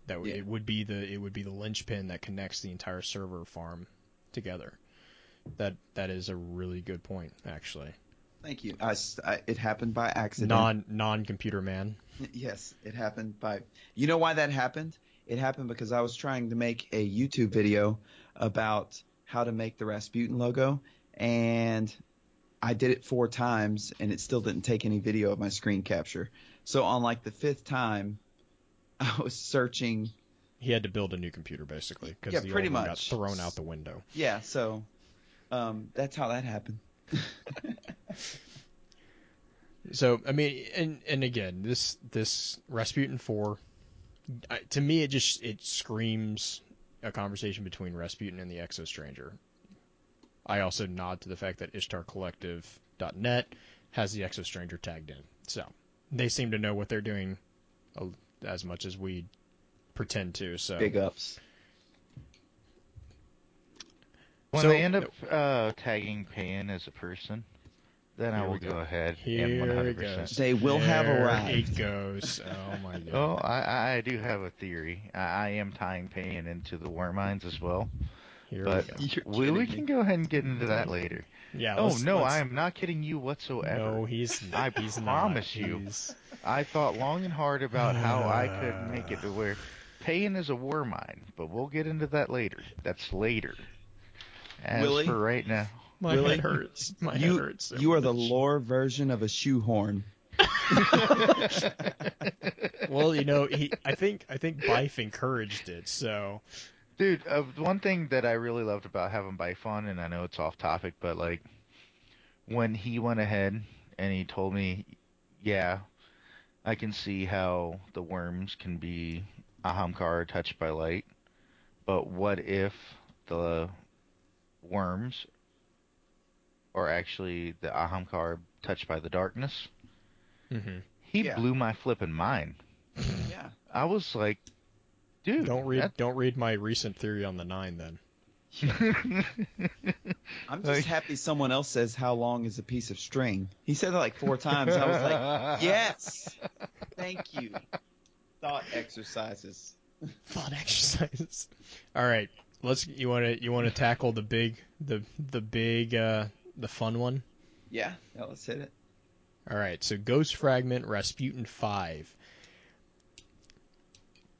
That Yeah. it would be the it would be the linchpin that connects the entire server farm together. That that is a really good point, actually. Thank you. I it happened by accident. Non non computer man. Yes, it happened by. You know why that happened? It happened because I was trying to make a YouTube video about how to make the Rasputin logo, and I did it four times, and it still didn't take any video of my screen capture. So on like the fifth time, I was searching. He had to build a new computer basically because Yeah, the pretty old one got thrown out the window. Yeah, so um, that's how that happened. So I mean, and and again, this this Rasputin four, I- to me, it just it screams a conversation between Rasputin and the Exo Stranger. I also nod to the fact that IshtarCollective.net has the Exo Stranger tagged in, so they seem to know what they're doing uh, as much as we pretend to. So Big ups. When So- they end up uh, tagging Pan as a person, then I will go. go ahead here and 100%. it goes. They will have There arrived. It goes. Oh my god. Oh, I, I do have a theory. I, I am tying Pan into the War Minds as well, Here but we go. We, we can go ahead and get into that later. Yeah. Oh let's- no, let's- I am not kidding you whatsoever. No, he's. I he's promise not. you. He's- I thought long and hard about how I could make it to where Payan is a war mind, but we'll get into that later. That's later. As Willie? for right now, My Willie, head hurts. My head You hurts. so you are the lore version of a shoehorn. Well, you know, he. I think I think Bife encouraged it. So dude, uh, one thing that I really loved about having Bife on, and I know it's off topic, but like when he went ahead and he told me, yeah, I can see how the worms can be Ahamkara touched by light, but what if the worms are actually the Ahamkara touched by the darkness? mhm. He Yeah. blew my flipping mind. Yeah. I was like, dude, don't read that- don't read my recent theory on the nine then. I'm just Like- happy someone else says how long is a piece of string. He said it like four times. I was like, yes, thank you. Thought exercises. Thought exercises. All right, let's. You want to you want to tackle the big the the big uh the fun one. Yeah, yeah, let's hit it. All right, so Ghost Fragment Rasputin 5.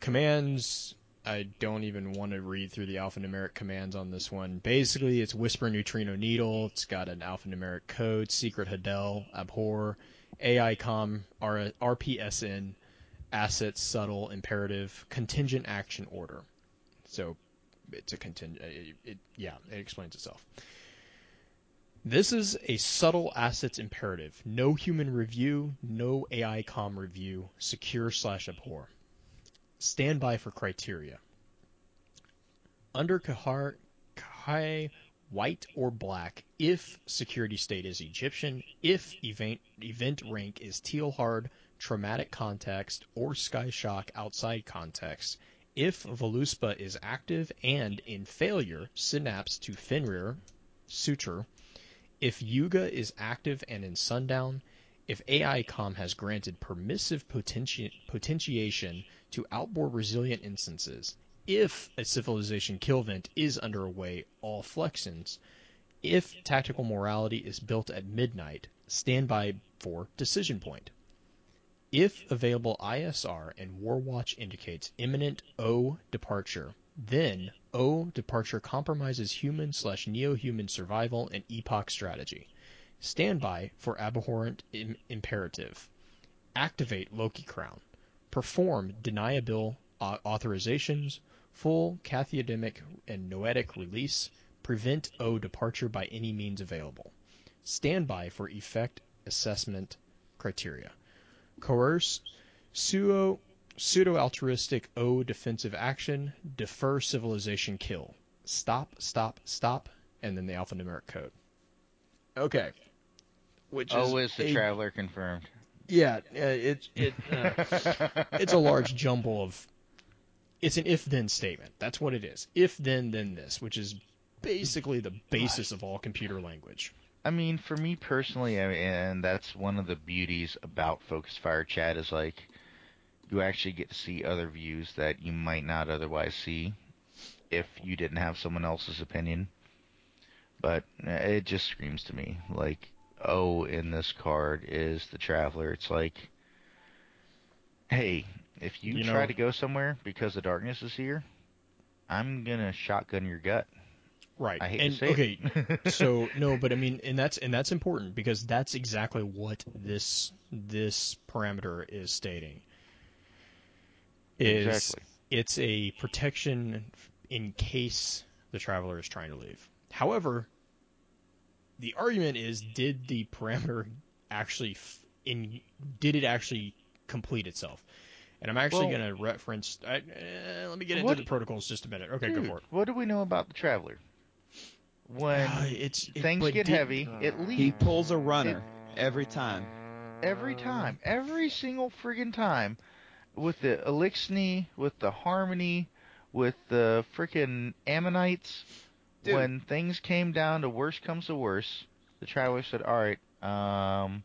Commands, I don't even want to read through the alphanumeric commands on this one. Basically, it's Whisper Neutrino Needle, it's got an alphanumeric code, Secret Hadal, Abhor, AICOM, R- RPSN, Asset, Subtle, Imperative, Contingent Action Order. So, it's a contingent. Uh, it, it, yeah, it explains itself. This is a subtle assets imperative. No human review, no AI com review, secure slash abhor. Standby for criteria. Under Kahar, Kai, white or black, if security state is Egyptian, if event, event rank is teal hard, traumatic context, or sky shock outside context, if Voluspa is active and in failure, synapse to Fenrir, suture, if Yuga is active and in sundown, if AICOM has granted permissive potenti- potentiation to outboard resilient instances, if a civilization kill event is underway, all flexons, if tactical morality is built at midnight, standby for decision point. If available ISR and Warwatch indicates imminent O departure, then O departure compromises human slash neo-human survival and epoch strategy. Standby for abhorrent Im- imperative. Activate Loki Crown. Perform deniable uh, authorizations, full cathodic and noetic release. Prevent O departure by any means available. Standby for effect assessment criteria. Coerce pseudo pseudo altruistic O defensive action. Defer civilization kill. Stop, stop, stop, and then the alphanumeric code. Okay. Which Oh, is is the a- traveler confirmed? Yeah, uh, it it uh, it's a large jumble of. It's an if-then statement. That's what it is. If then, then this, which is basically the basis of all computer language. I mean, for me personally, I mean, and that's one of the beauties about Focus Fire Chat is like you actually get to see other views that you might not otherwise see if you didn't have someone else's opinion. But uh, it just screams to me like, oh, in this card is the Traveler. It's like, hey, if you, You try know- to go somewhere because the darkness is here, I'm gonna shotgun your gut. Right. I hate and to say okay, it. so no, but I mean, and that's and that's important because that's exactly what this this parameter is stating. Is Exactly. it's a protection in case the traveler is trying to leave. However, the argument is, did the parameter actually f- in did it actually complete itself? And I'm actually Well- going to reference. I, eh, let me get into What- the protocols just a minute. Okay, Dude, go for it. What do we know about the Traveler? When Uh, it's it- things but get did- heavy, it He pulls a runner every time. every time, every single friggin' time, with the Eliksni, with the Harmony, with the frickin' Ammonites. Dude. When things came down to worst comes to worst, the Traveler said, "All right, um,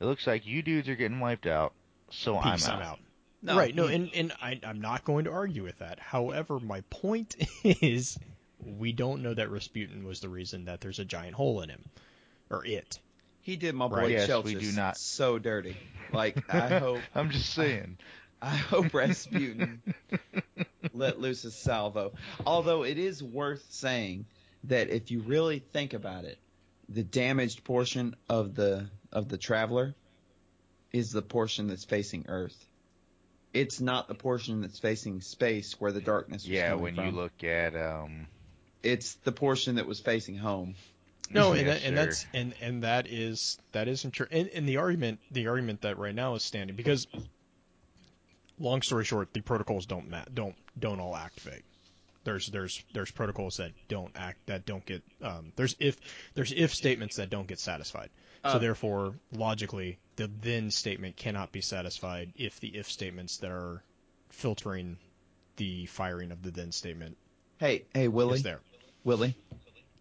it looks like you dudes are getting wiped out, so Peace, I'm out." No, right. No, and and I, I'm not going to argue with that. However, my point is, we don't know that Rasputin was the reason that there's a giant hole in him, or it. He did my boy Right, yes, Chelchis we do not- so dirty. Like I hope I'm just saying. I hope Rasputin let loose a salvo. Although it is worth saying that if you really think about it, the damaged portion of the of the traveler is the portion that's facing Earth. It's not the portion that's facing space where the darkness was Yeah, when from. you look at um, it's the portion that was facing home. No, and, Yes, that, and that's and and that is that isn't true. And, and the argument the argument that right now is standing because, long story short, the protocols don't ma- don't don't all activate. There's there's there's protocols that don't act that don't get um, there's if there's if statements that don't get satisfied. So Uh, therefore, logically, the then statement cannot be satisfied if the if statements that are filtering the firing of the then statement Hey, hey, Willie, is there. Willie,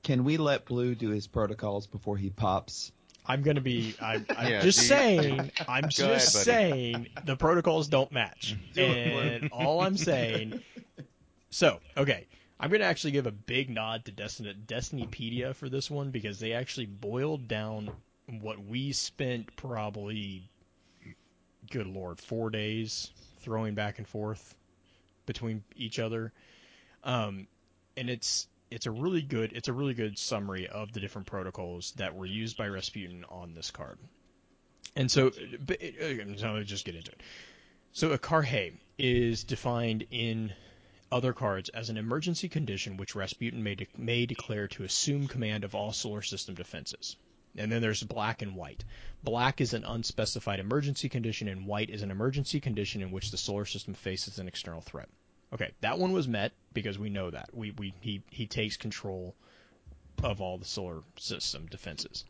can we let Blue do his protocols before he pops? I'm gonna be. I'm, I'm Yeah, just do you- saying. I'm just ahead, saying the protocols don't match, Do it, and all I'm saying. So okay, I'm gonna actually give a big nod to Destiny Destinypedia for this one because they actually boiled down what we spent probably, good lord, four days throwing back and forth between each other, um, and it's it's a really good it's a really good summary of the different protocols that were used by Rasputin on this card. And so, but, uh, so let's just get into it. So a Karhe is defined in other cards as an emergency condition which Rasputin may, de- may declare to assume command of all solar system defenses. And then there's black and white. Black is an unspecified emergency condition, and white is an emergency condition in which the solar system faces an external threat. Okay, that one was met because we know that we, we he he takes control of all the solar system defenses.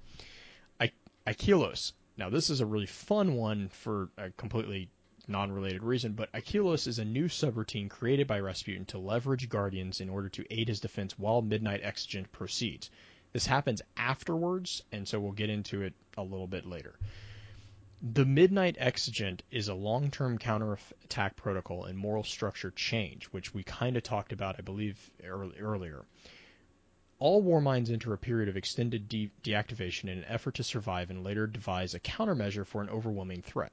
I, Ikelos. Now this is a really fun one for a completely non-related reason, but Ikelos is a new subroutine created by Rasputin to leverage Guardians in order to aid his defense while Midnight Exigent proceeds. This happens afterwards, and so we'll get into it a little bit later. The Midnight Exigent is a long-term counterattack protocol and moral structure change, which we kind of talked about, I believe, earlier. All war minds enter a period of extended de- deactivation in an effort to survive and later devise a countermeasure for an overwhelming threat.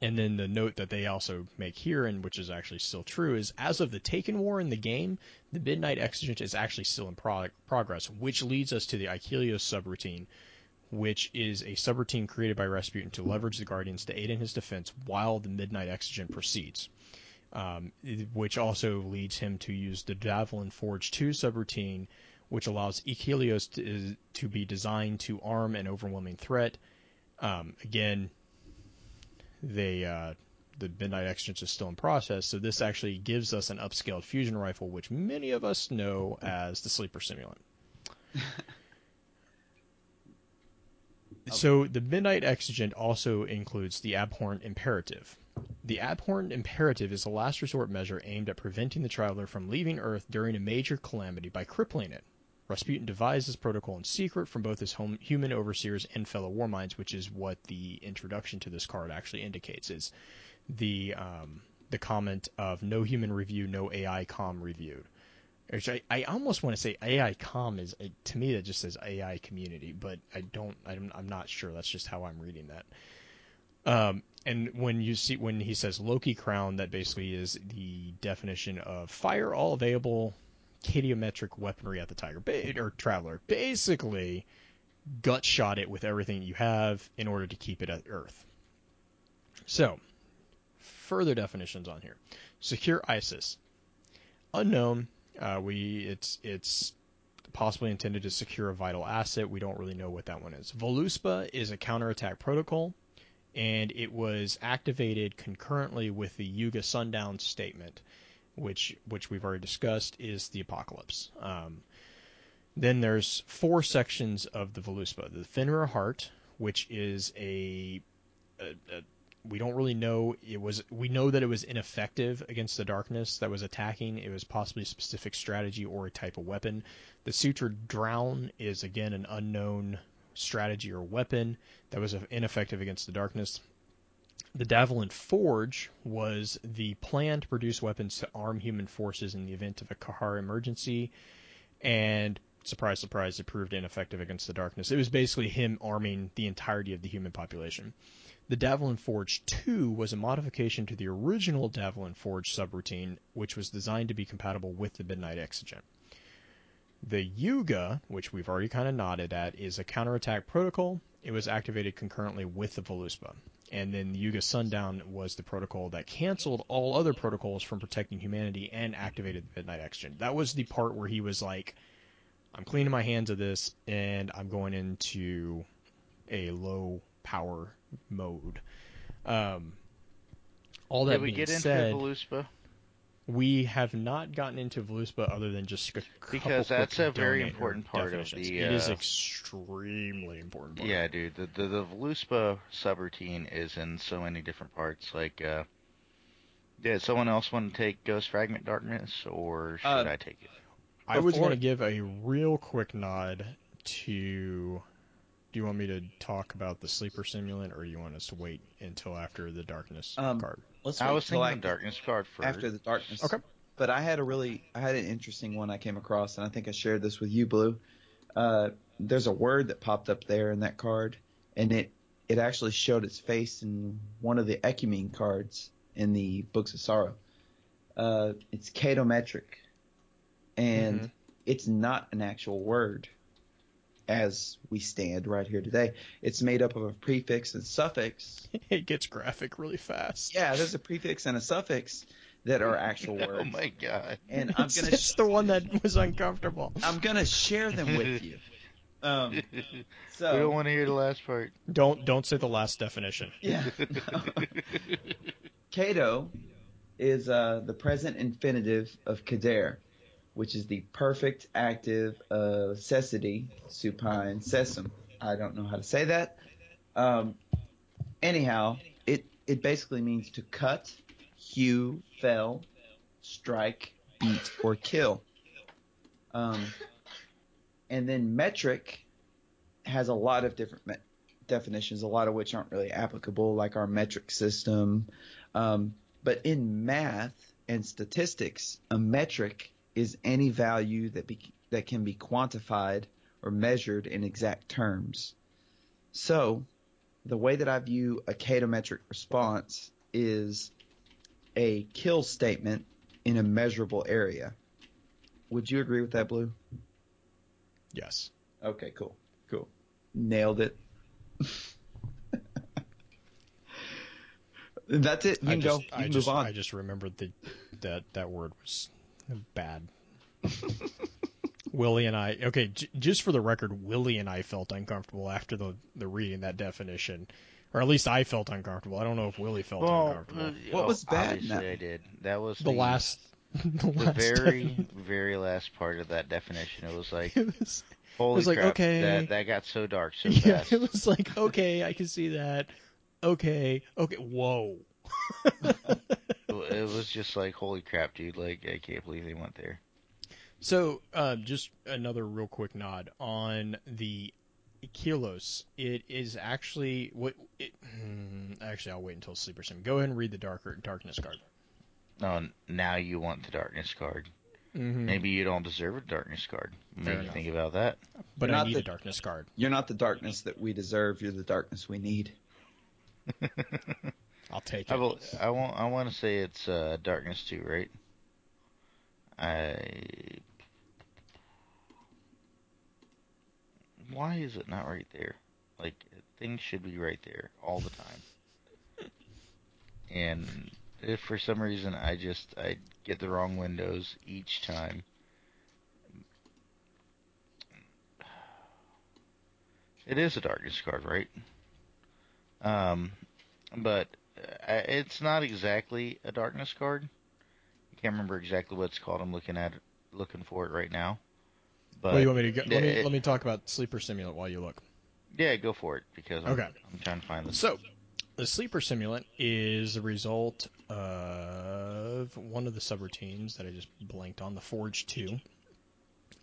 And then the note that they also make here, and which is actually still true, is as of the Taken War in the game, the Midnight Exigent is actually still in pro- progress, which leads us to the Ikelos subroutine, which is a subroutine created by Rasputin to leverage the Guardians to aid in his defense while the Midnight Exigent proceeds. Um, which also leads him to use the Dvalin Forge 2 subroutine, which allows Ikelos to, to be designed to arm an overwhelming threat. Um, again, they uh, the Midnight Exigent is still in process, so this actually gives us an upscaled fusion rifle, which many of us know as the Sleeper Simulant. so the Midnight Exigent also includes the Abhorrent Imperative. The Abhorrent Imperative is a last resort measure aimed at preventing the traveler from leaving Earth during a major calamity by crippling it. Rasputin devised this protocol in secret from both his home, human overseers and fellow war minds, which is what the introduction to this card actually indicates. Is the um, the comment of no human review, no AI com reviewed. Which I, I almost want to say AI com is to me that just says AI community, but I don't I'm, I'm not sure. That's just how I'm reading that. Um, and when you see when he says Loki crown, that basically is the definition of fire all available caedometric weaponry at the Tiger or Traveler. Basically, gut shot it with everything you have in order to keep it at Earth. So, further definitions on here: secure ISIS, unknown. Uh, we it's it's possibly intended to secure a vital asset. We don't really know what that one is. Voluspa is a counterattack protocol, and it was activated concurrently with the Yuga Sundown statement which which we've already discussed, is the apocalypse. Um, then there's four sections of the Voluspa. The Fenrir Heart, which is a, a, a, we don't really know it was we know that it was ineffective against the darkness that was attacking. It was possibly a specific strategy or a type of weapon. The Suture Drown is again an unknown strategy or weapon that was ineffective against the darkness. The Dvalin Forge was the plan to produce weapons to arm human forces in the event of a Kahar emergency, and surprise, surprise, it proved ineffective against the darkness. It was basically him arming the entirety of the human population. The Dvalin Forge 2 was a modification to the original Dvalin Forge subroutine, which was designed to be compatible with the Midnight Exigent. The Yuga, which we've already kind of nodded at, is a counterattack protocol. It was activated concurrently with the Voluspa and then the Yuga Sundown was the protocol that canceled all other protocols from protecting humanity and activated the Midnight Exigent. That was the part where he was like, I'm cleaning my hands of this and I'm going into a low power mode. Um, all that Did we being get said, into Voluspa? We have not gotten into Voluspa other than just a because that's a very important part of the. Uh, it is uh, extremely important. Part. Yeah, dude. The the, the Voluspa subroutine is in so many different parts. Like, uh, did someone else want to take Ghost Fragment Darkness, or should uh, I take it? I was going to give a real quick nod to. Do you want me to talk about the sleeper simulant, or do you want us to wait until after the darkness um, card? Let's I was thinking the darkness card first. After the darkness. Okay. But I had a really, I had an interesting one I came across, and I think I shared this with you, Blue. Uh, there's a word that popped up there in that card, and it it actually showed its face in one of the Ecumene cards in the Books of Sorrow. Uh, it's caedometric, and mm-hmm. it's not an actual word as we stand right here today. It's made up of a prefix and suffix. it gets graphic really fast. Yeah, there's a prefix and a suffix that are actual oh words. Oh my god! And I'm it's, gonna. It's the one that was uncomfortable. I'm gonna share them with you. Um, so we don't want to hear the last part. Don't don't say the last definition. Yeah. Cato is uh, the present infinitive of Kader which is the perfect active of cecity, supine, sesum. I don't know how to say that. Um, anyhow, it, it basically means to cut, hew, fell, strike, beat, or kill. Um, and then metric has a lot of different me- definitions, a lot of which aren't really applicable, like our metric system. Um, but in math and statistics, a metric is any value that be, that can be quantified or measured in exact terms. So, the way that I view a chaotometric response is a kill statement in a measurable area. Would you agree with that, Blue? Yes. Okay, cool. Cool. Nailed it. That's it. You I can just, go. You I can just, move on. I just remembered that that that word was bad. Willie and I, okay, j- just for the record, Willie and I felt uncomfortable after the the reading that definition, or at least I felt uncomfortable. I don't know if Willie felt Well, uncomfortable. uh, What oh, was bad Obviously, that? I did. That was the last, the, the last very, defin- very last part of that definition. It was like, it was, holy was like, crap, okay. that that got so dark so yeah, fast. it was like, okay, I can see that. Okay, okay, whoa. It was just like, holy crap, dude! Like, I can't believe they went there. So, uh, just another real quick nod on the Kilos. It is actually what. It, hmm, actually, I'll wait until Sleeper Sim. Go ahead and read the darker darkness card. No, now you want the darkness card. Mm-hmm. Maybe you don't deserve a darkness card. Maybe enough. think about that. but You're I not need the- a darkness card. You're not the darkness that we deserve. You're the darkness we need. I'll take I, will, I want. I want to say it's uh, darkness two, right? I. Why is it not right there? Like things should be right there all the time. and if for some reason I just I get the wrong windows each time. It is a darkness card, right? Um, but it's not exactly a darkness card. I can't remember exactly what it's called. I'm looking at it, looking for it right now. But well, you want me to go, let me it- let me talk about Sleeper Simulant while you look. yeah, go for it because I'm, Okay. I'm trying to find this. So, the sleeper simulant is a result of one of the subroutines that I just blanked on, the Forge 2.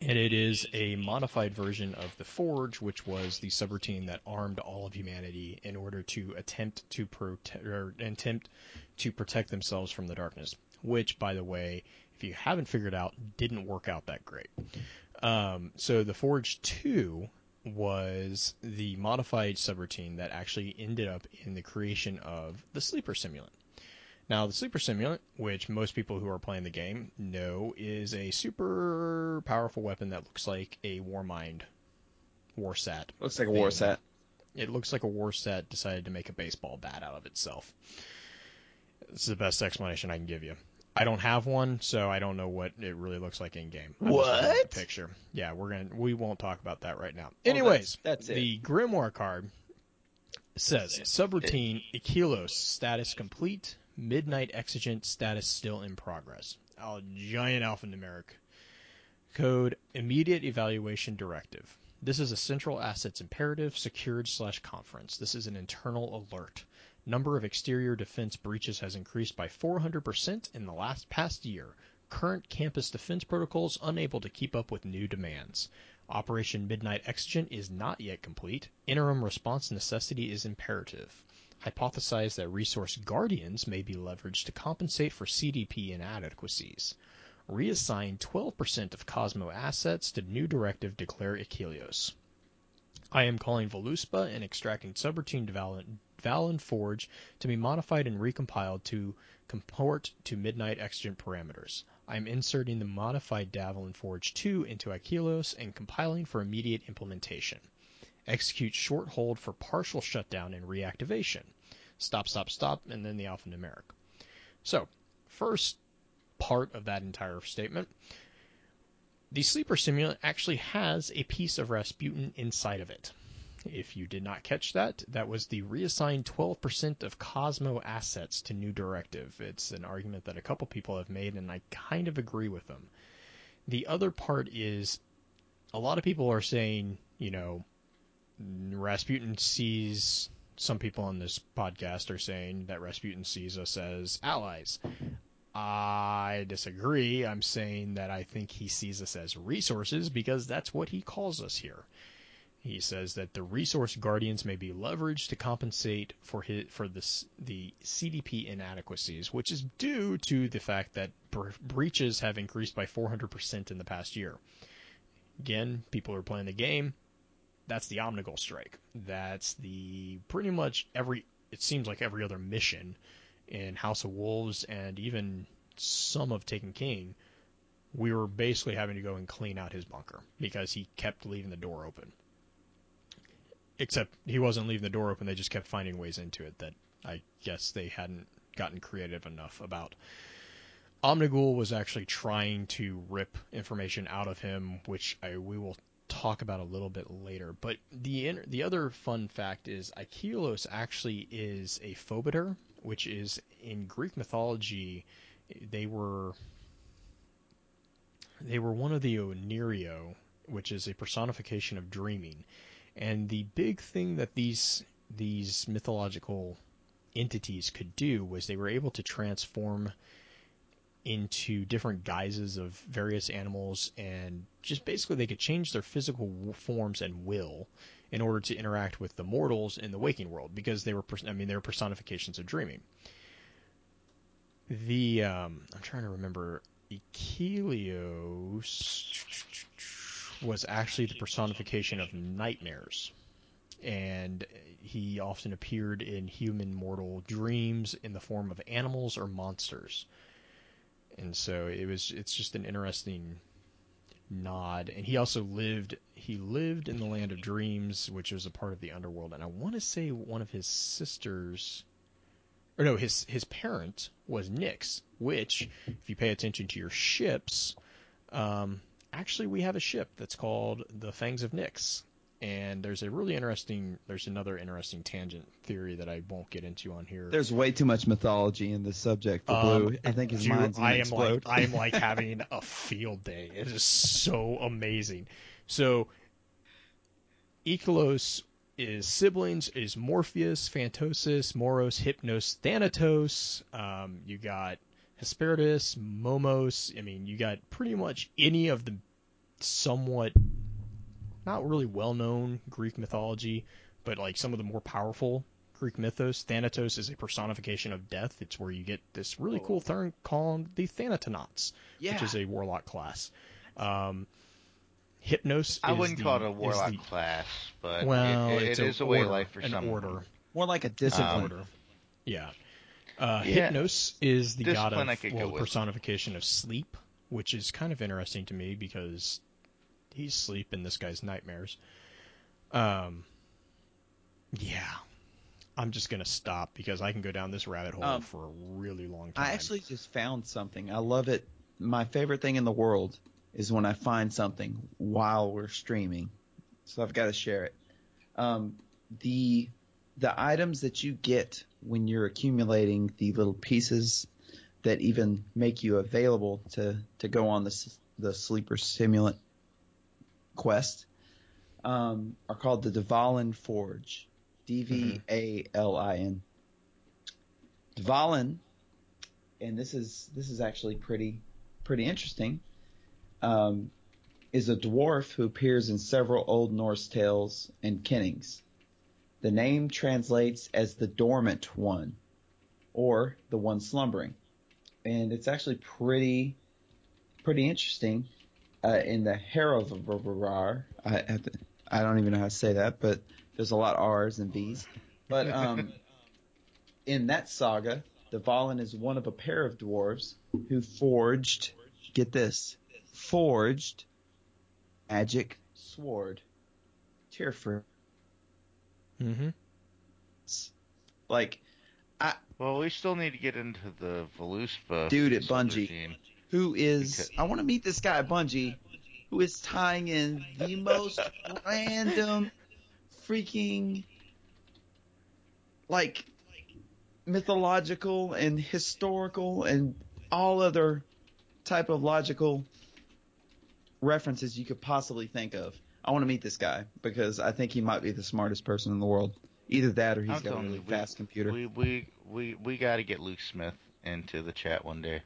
And it is a modified version of the Forge, which was the subroutine that armed all of humanity in order to attempt to protect or attempt to protect themselves from the darkness. Which, by the way, if you haven't figured out, didn't work out that great. Um, so the Forge 2 was the modified subroutine that actually ended up in the creation of the sleeper simulant. Now, the sleeper simulant, which most people who are playing the game know, is a super powerful weapon that looks like a Warmind war sat. Looks like a war set. It looks like a war set decided to make a baseball bat out of itself. This is the best explanation I can give you. I don't have one, so I don't know what it really looks like in game. What? Picture. Yeah, we're gonna we won't talk about that right now. Oh, Anyways, that's- that's the Grimoire card says subroutine Ikelos status complete, midnight exigent status still in progress. A giant alphanumeric code immediate evaluation directive. This is a central assets imperative secured slash conference. This is an internal alert. Number of exterior defense breaches has increased by 400% in the last past year. Current campus defense protocols unable to keep up with new demands. Operation Midnight Exigent is not yet complete. Interim response necessity is imperative. Hypothesize that resource guardians may be leveraged to compensate for CDP inadequacies. Reassign 12% of Cosmo assets to new directive declare Ikelos. I am calling Voluspa and extracting subroutine Valen, Valen Forge to be modified and recompiled to comport to Midnight Exigent parameters. I am inserting the modified Dvalin Forge 2 into Ikelos and compiling for immediate implementation. Execute short hold for partial shutdown and reactivation. Stop, stop, stop, and then the alphanumeric. So, first part of that entire statement the sleeper simulant actually has a piece of Rasputin inside of it. If you did not catch that, that was the reassigned 12% of Cosmo assets to new directive. It's an argument that a couple people have made, and I kind of agree with them. The other part is a lot of people are saying, you know, Rasputin sees some people on this podcast are saying that Rasputin sees us as allies. I disagree. I'm saying that I think he sees us as resources because that's what he calls us here. He says that the resource guardians may be leveraged to compensate for his, for the the CDP inadequacies, which is due to the fact that bre- breaches have increased by 400% in the past year. Again, people are playing the game. That's the Omnigul strike. That's the pretty much every. It seems like every other mission in House of Wolves and even some of Taken King, we were basically having to go and clean out his bunker because he kept leaving the door open. Except he wasn't leaving the door open; they just kept finding ways into it that I guess they hadn't gotten creative enough about. Omnigul was actually trying to rip information out of him, which I, we will talk about a little bit later. But the the other fun fact is Ikelos actually is a Phobetor, which is in Greek mythology they were they were one of the Oneiro, which is a personification of dreaming. And the big thing that these these mythological entities could do was they were able to transform into different guises of various animals and just basically they could change their physical forms and will in order to interact with the mortals in the waking world because they were I mean they were personifications of dreaming. The um, I'm trying to remember Ikelos was actually the personification of nightmares and he often appeared in human mortal dreams in the form of animals or monsters and so it was it's just an interesting nod. And he also lived he lived in the land of dreams which was a part of the underworld. And i want to say one of his sisters or no his his parent was nyx which if you pay attention to your ships um, actually we have a ship that's called the fangs of nyx and there's a really interesting there's another interesting tangent theory that I won't get into on here. There's way too much mythology in this subject for Blue. Um, I think his mind's I am explode. like I am like having a field day. It is so amazing. So Ikelos is siblings is Morpheus, Phantasos, Moros, Hypnos, Thanatos. Um, you got Hesperus, Momos. I mean, you got pretty much any of the somewhat not really well known Greek mythology, but like some of the more powerful Greek mythos. Thanatos is a personification of death. It's where you get this really cool thing called the Thanatonauts, yeah. which is a warlock class. Um, Hypnos. I wouldn't the, call it a warlock the, class, but well, it, it, it is a, way of life for an some. order. More like a discipline. Um, order. Yeah. Uh, yeah. Hypnos is the discipline god of well, personification of sleep, which is kind of interesting to me because he's sleep in this guy's nightmares. Um, yeah, I'm just gonna stop because I can go down this rabbit hole um, for a really long time. I actually just found something. I love it. My favorite thing in the world is when I find something while we're streaming. So I've got to share it. Um, the the items that you get when you're accumulating the little pieces that even make you available to to go on the the sleeper simulant quest um, are called the Dvalin Forge. D V A L I N. Dvalin, and this is this is actually pretty pretty interesting. Um, is a dwarf who appears in several Old Norse tales and kennings. The name translates as the dormant one, or the one slumbering, and it's actually pretty pretty interesting uh, in the Herovar. I have to, I don't even know how to say that, but there's a lot of R's and V's. But um, in that saga, Dvalin is one of a pair of dwarves who forged, get this, forged magic sword, Tearfur. Mm-hmm. Like, I. Well, we still need to get into the Voluspa. Dude at Bungie who is I want to meet this guy Bungie, who is tying in the most random, freaking, like mythological and historical and all other type of logical references you could possibly think of. I want to meet this guy because I think he might be the smartest person in the world. Either that or he's I'm got a really fast computer. We we we we got to get Luke Smith into the chat one day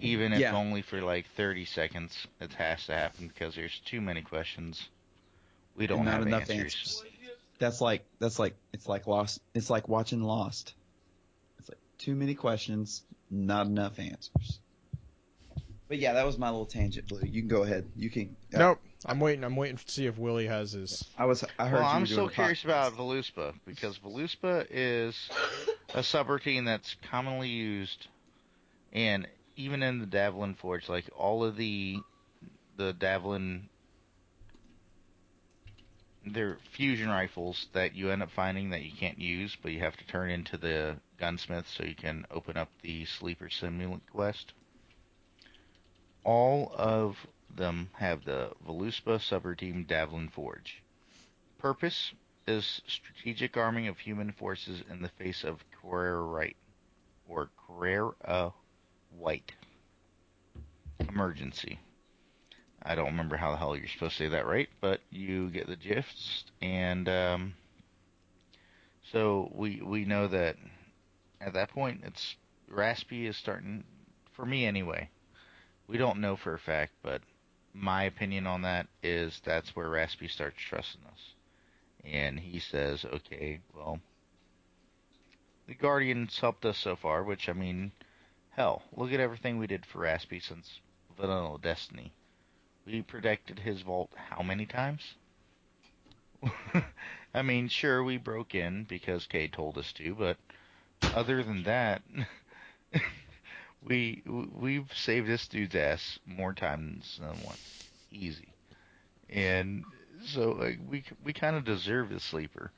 even if yeah. only for like 30 seconds. It has to happen because there's too many questions We don't and not have enough answers. That's like that's like it's like lost. It's like watching Lost. It's like too many questions, not enough answers. But yeah, that was my little tangent, Blue. You can go ahead. You can. uh, Nope. I'm waiting. I'm waiting to see if Willie has his. I was. I heard Well, you I'm were doing still curious about Voluspa because Voluspa is a subroutine that's commonly used, and even in the Dvalin Forge, like all of the the Dvalin, they're fusion rifles that you end up finding that you can't use, but you have to turn into the gunsmith so you can open up the sleeper simulant quest. All of them have the Voluspa subroutine Dvalin Forge. Purpose is strategic arming of human forces in the face of Carrera Right or Carrera White. Emergency. I don't remember how the hell you're supposed to say that right, but you get the gist. And um, so we we know that at that point it's Raspy is starting for me anyway. We don't know for a fact, but my opinion on that is that's where Raspy starts trusting us and he says, "Okay, well, the Guardians helped us so far, which I mean, hell, look at everything we did for Raspy since Vanilla Destiny. We protected his vault how many times? I mean, sure, we broke in because Kay told us to, but other than that, we we've saved this dude's ass more times than once, easy, and." So like we we kind of deserve the sleeper.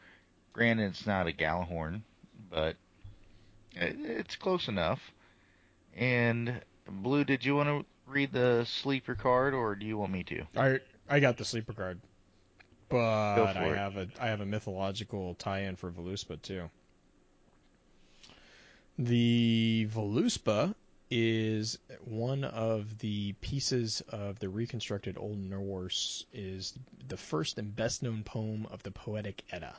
Granted, it's not a Gjallarhorn, but it, it's close enough. And Blue, did you want to read the sleeper card, or do you want me to? I I got the sleeper card, but I it. have a I have a mythological tie-in for Voluspa too. The Voluspa is one of the pieces of the reconstructed Old Norse is the first and best known poem of the Poetic Edda.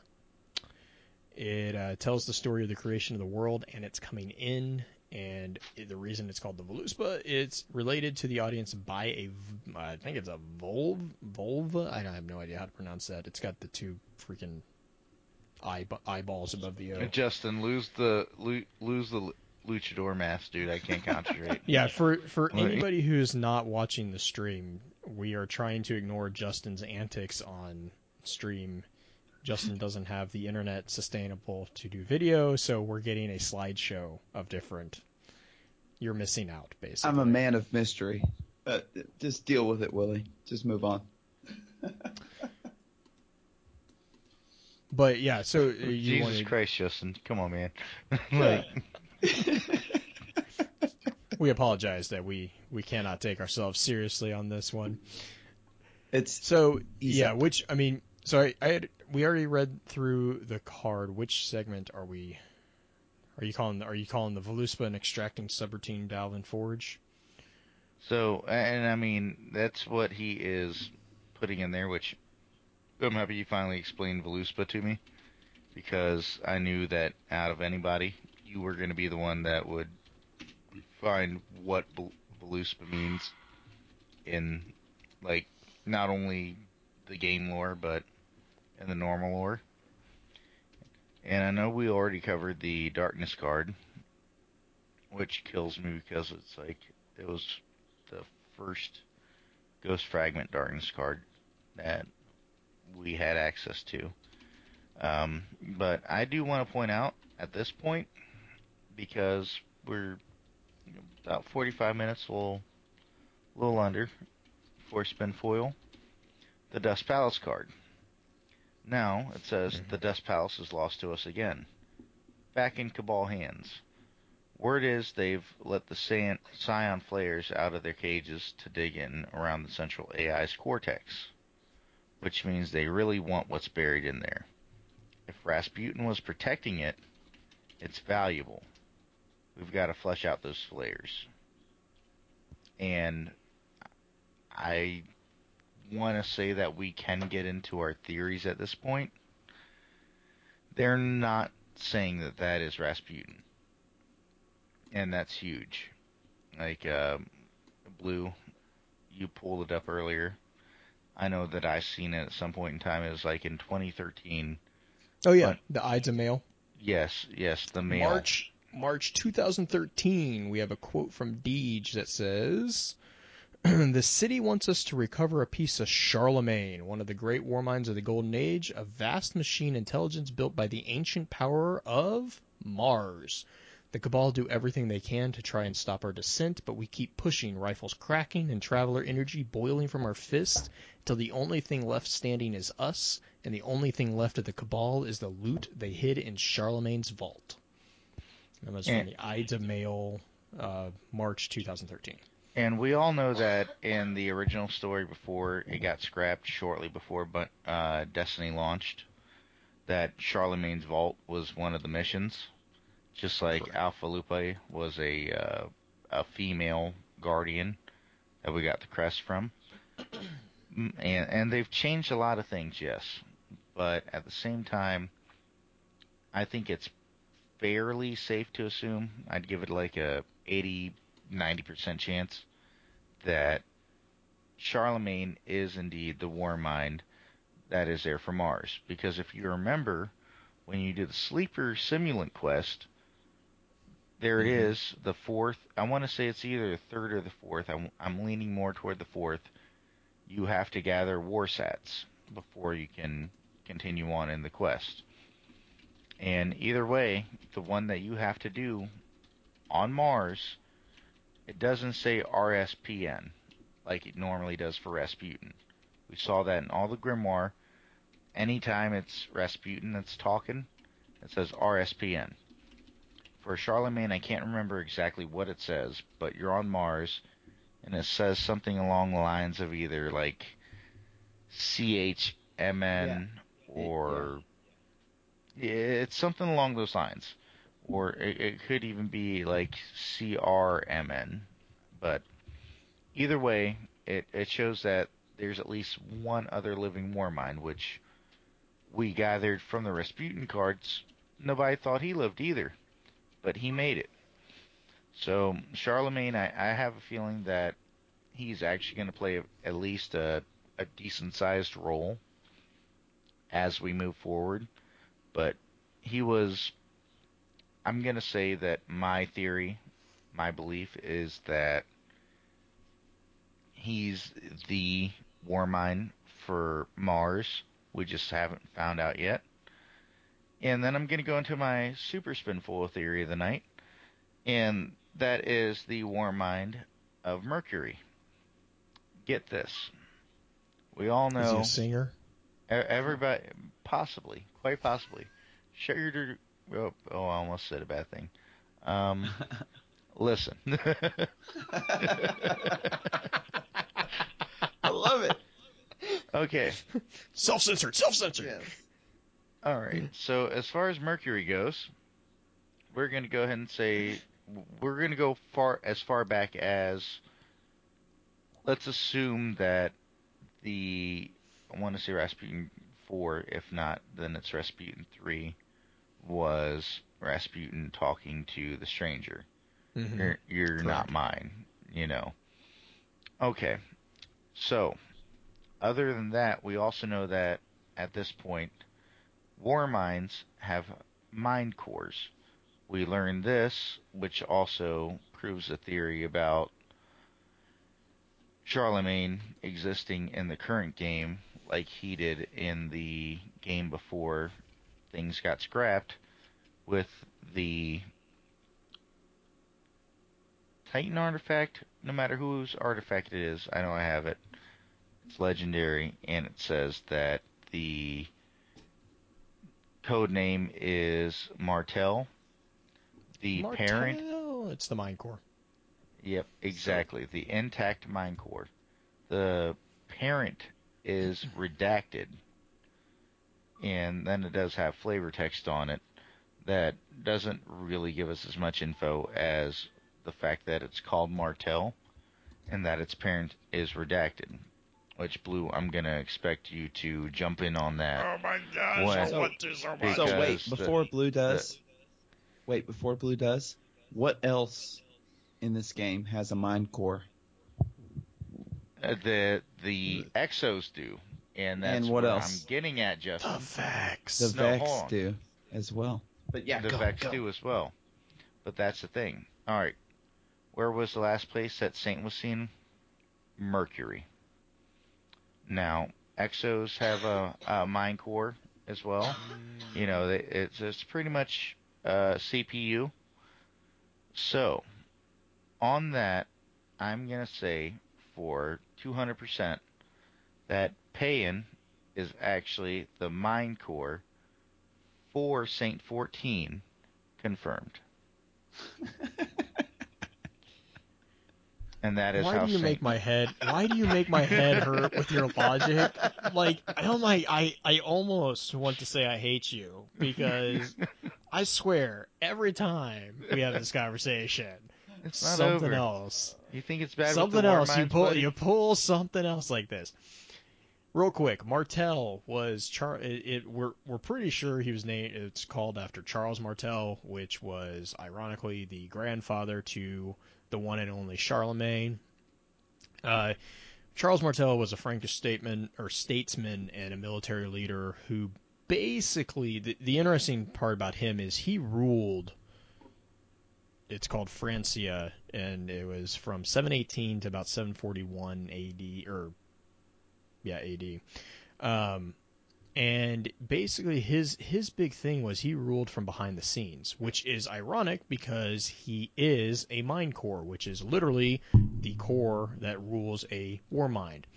It uh, tells the story of the creation of the world and its coming in, and the reason it's called the Voluspa, it's related to the audience by a, I think it's a Volv, Volva. I have no idea how to pronounce that. It's got the two freaking eye, eyeballs above the O. Uh, Justin, lose the lo- lose the luchador mask, dude. I can't concentrate. Yeah, for for anybody who's not watching the stream, we are trying to ignore Justin's antics on stream. Justin doesn't have the internet sustainable to do video, so we're getting a slideshow of different. You're missing out, basically. I'm a man of mystery. Uh, just deal with it, Willie. Just move on. But yeah, so uh, you Jesus wanted, Christ, Justin, come on, man. like, we apologize that we we cannot take ourselves seriously on this one. It's So Ease yeah, which I mean, so I, I had we already read through the card. Which segment are we? Are you calling? Are you calling the Voluspa and extracting subroutine Dvalin Forge? So, and I mean, that's what he is putting in there, which I'm happy you finally explained Voluspa to me, because I knew that out of anybody, you were going to be the one that would find what Vol- Voluspa means in, like, not only the game lore, but in the normal lore. And I know we already covered the Darkness card, which kills me because it's like, it was the first Ghost Fragment Darkness card that we had access to. Um, but I do want to point out at this point, because we're about 45 minutes, a little, little under, for spin foil, the Dust Palace card. Now it says Mhm. the Dust Palace is lost to us again. Back in Cabal hands. Word is they've let the Psion, Flayers out of their cages to dig in around the central AI's cortex, which means they really want what's buried in there. If Rasputin was protecting it, it's valuable. We've got to flesh out those Flayers. And I want to say that we can get into our theories at this point. They're not saying that that is Rasputin and that's huge. Like um, Blue, you pulled it up earlier. I know that I've seen it at some point in time. It was like in 2013. Oh yeah, But- the Ides of Mail. Yes, yes, the mail. March March 2013. We have a quote from Deej that says, "The city wants us to recover a piece of Charlemagne, one of the great war minds of the Golden Age, a vast machine intelligence built by the ancient power of Mars." The Cabal do everything they can to try and stop our descent, but we keep pushing, rifles cracking and traveler energy boiling from our fists, till the only thing left standing is us, and the only thing left of the Cabal is the loot they hid in Charlemagne's vault. That was from the Ides of Mail, uh, March 2013. And we all know that in the original story before it got scrapped shortly before but uh, Destiny launched, that Charlemagne's Vault was one of the missions, just like Alpha Lupi was a uh, a female guardian that we got the crest from. Mm, And and they've changed a lot of things, yes, but at the same time, I think it's fairly safe to assume. I'd give it like a 80 90% chance that Charlemagne is indeed the war mind that is there for Mars. Because if you remember, when you do the Sleeper Simulant quest, there it Mhm. is, the fourth. I want to say it's either the third or the fourth. I'm, I'm leaning more toward the fourth. You have to gather warsats before you can continue on in the quest. And either way, the one that you have to do on Mars, it doesn't say RSPN like it normally does for Rasputin. We saw that in all the Grimoire. Anytime it's Rasputin that's talking, it says RSPN. For Charlemagne, I can't remember exactly what it says, but you're on Mars, and it says something along the lines of either like CHMN or yeah. it's something along those lines, or it, it could even be like CRMN. But either way, it it shows that there's at least one other living war mind, which we gathered from the Rasputin cards. Nobody thought he lived either, but he made it. So Charlemagne, I, I have a feeling that he's actually going to play at least a, a decent sized role as we move forward. But he was, I'm going to say that my theory, my belief is that he's the war mind for Mars. We just haven't found out yet. And then I'm going to go into my super spinful theory of the night, and that is the war mind of Mercury. Get this. We all know. Is he a singer? everybody, possibly, quite possibly. Shut your. dir- Oh, oh, I almost said a bad thing. Um, listen. I love it. okay. Self-censored. Self-censored. Yes. All right. So as far as Mercury goes, we're going to go ahead and say we're going to go far as far back as let's assume that the I want to say Rasputin 4, if not then it's Rasputin 3 was Rasputin talking to the stranger. Mhm. You're, you're not mine, you know. Okay. So, other than that, we also know that at this point, war minds have mind cores. We learned this, which also proves a theory about Charlemagne existing in the current game, like he did in the game before things got scrapped, with the Titan artifact, no matter whose artifact it is, I know I have it. It's legendary, and it says that the code name is Martel. The parent, Martel, It's the Mind Core. yep, exactly, the intact mind core. The parent is redacted, and then it does have flavor text on it that doesn't really give us as much info as the fact that it's called Martel and that its parent is redacted. Which, Blue, I'm going to expect you to jump in on that. Oh my gosh, I So- want to so much. So Because wait, the- before Blue does, wait before Blue does, what else in this game has a mind core? Uh, the the Exos do, and that's And what where else? I'm getting at, The Vex. The No, Vex do as well. But yeah, the go, Vex go. do as well. But that's the thing. All right, where was the last place that Saint was seen? Mercury. Now, Exos have a, a mind core as well. You know, they- it's it's pretty much uh, CPU. So, on that, I'm gonna say for 200% that Payan is actually the mind core for Saint 14 confirmed. and that is Why how do you Saint make my head? Why do you make my head hurt with your logic? Like, oh my, I, I almost want to say I hate you because I swear every time we have this conversation, it's something over. else, You think it's bad something else, you pull, buddy? you pull something else like this. Real quick, Martel was Char. It, it we're we're pretty sure he was named. It's called after Charles Martel, which was ironically the grandfather to the one and only Charlemagne. Uh, Charles Martel was a Frankish statesman or statesman and a military leader who basically the, the interesting part about him is he ruled. It's called Francia, and it was from 718 to about 741 AD, or yeah, AD. Um, and basically his his big thing was he ruled from behind the scenes, which is ironic because he is a mind core, which is literally the core that rules a war mind.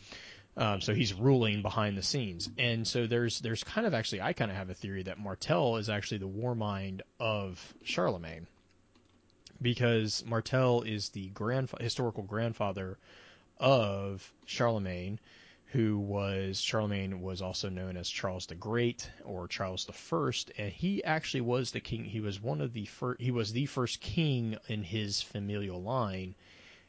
Um, so he's ruling behind the scenes, and so there's there's kind of actually I kind of have a theory that Martel is actually the war mind of Charlemagne, because Martel is the grand historical grandfather of Charlemagne, who was Charlemagne was also known as Charles the Great or Charles the First, and he actually was the king. He was one of the first. He was the first king in his familial line.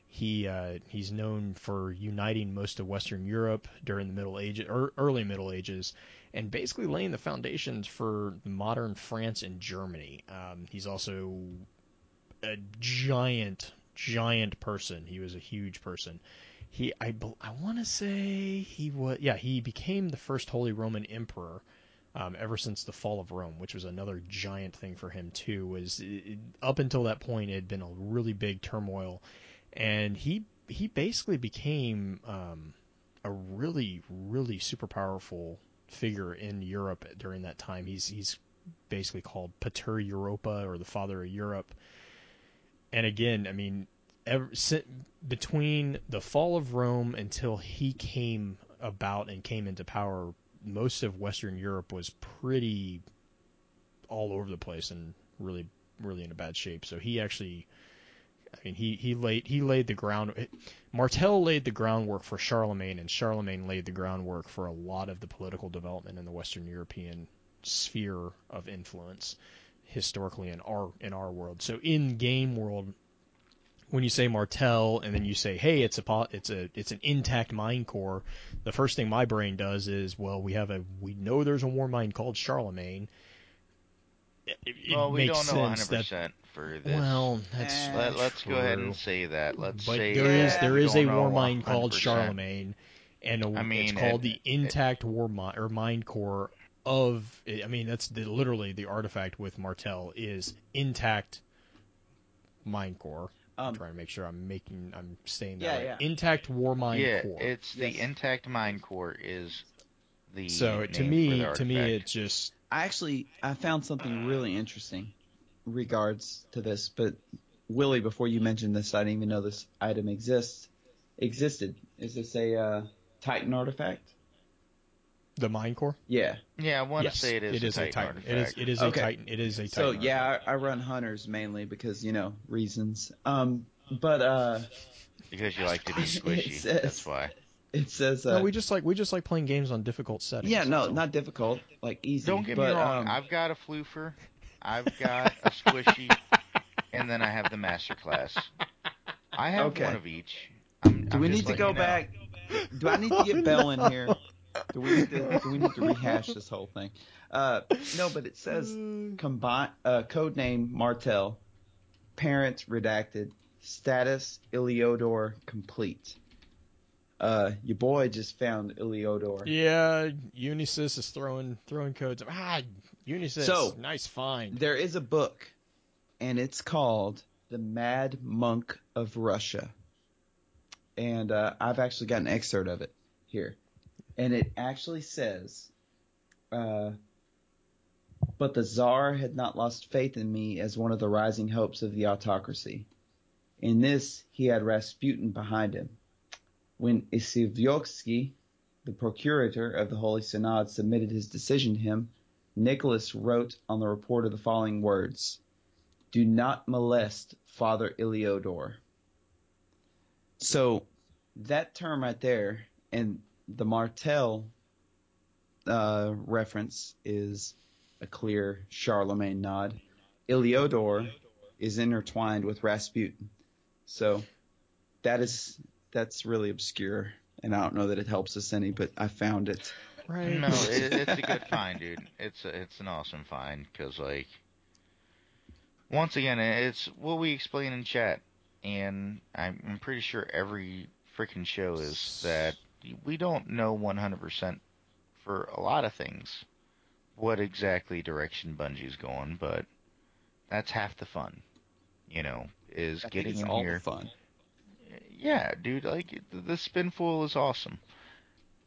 He uh, he's known for uniting most of Western Europe during the Middle Ages, or early Middle Ages, and basically laying the foundations for modern France and Germany. Um, he's also a giant, giant person. He was a huge person he I I want to say he was yeah he became the first Holy Roman Emperor um, ever since the fall of Rome, which was another giant thing for him too. Was it, up until that point it had been a really big turmoil, and he he basically became um, a really really super powerful figure in Europe during that time. He's he's basically called Pater Europa or the father of Europe. And again, I mean, ever, between the fall of Rome until he came about and came into power, most of Western Europe was pretty all over the place and really, really in a bad shape. So he actually, I mean, he, he laid he laid the ground. Eh, Martel laid the groundwork for Charlemagne, and Charlemagne laid the groundwork for a lot of the political development in the Western European sphere of influence historically in our in our world. So in game world, when you say Martel and then you say, "Hey, it's a po- it's a it's an intact mind core," the first thing my brain does is, "Well, we have a we know there's a war mind called Charlemagne." It, it well, we makes don't know sense 100% that for this. well, that's Eh, Let, let's go ahead and say that. Let's but say there is that there we is a don't war know mind called 100%. Charlemagne, and a, I mean, it's called it- the intact war mind or mind core of. I mean, that's the, literally the artifact with Martel is intact mind core. I'm Um, trying to make sure I'm making I'm saying that Yeah, right. yeah. Intact war mind yeah, core. it's the intact mind core is the so to me, for the to me, it just I actually I found something really interesting regards to this, but Willie, before you mentioned this, I didn't even know this item exists existed. Is this a uh, Titan artifact? The mind core. Yeah. yeah, I want yes, to say it is, it is a a Titan, Titan. It is artifact. it is Okay. a Titan. It is a Titan. So Titan. yeah. I, I run hunters mainly because you know reasons. Um, but uh, because you like to be squishy. says- That's why. it says uh, no, we just like we just like playing games on difficult settings. yeah, no, that's not difficult, like easy. Don't get but, me wrong. Um, I've got a floofer, I've got a squishy, and then I have the master class. I have Okay. one of each. I'm, do I'm we need to go you know. back? Do I need to get Bell in here? Do we need to do we need to rehash this whole thing? Uh, no, but it says combine uh, code name Martel, parents redacted, status Iliodor complete. uh, your boy just found Iliodor. Yeah, Unisys is throwing throwing codes. Ah, Unisys, So- nice find. There is a book, and it's called The Mad Monk of Russia. And uh, I've actually got an excerpt of it here. And it actually says, uh, But the Tsar had not lost faith in me as one of the rising hopes of the autocracy. In this, he had Rasputin behind him. When Isivyoksky, the procurator of the Holy Synod, submitted his decision to him, Nicholas wrote on the report of the following words Do not molest Father Iliodor. So that term right there and the Martel uh, reference is a clear Charlemagne nod. Iliodor is intertwined with Rasputin. So that is that's really obscure and I don't know that it helps us any, but I found it. Right. No, it, it's a good find, dude. It's a, it's an awesome find because like once again, it's what we explain in chat, and I'm, I'm pretty sure every freaking show is that we don't know 100% for a lot of things what exactly direction Bungie's going, but that's half the fun, you know, is I getting in all here. fun. Yeah, dude, like the, the spinful is awesome.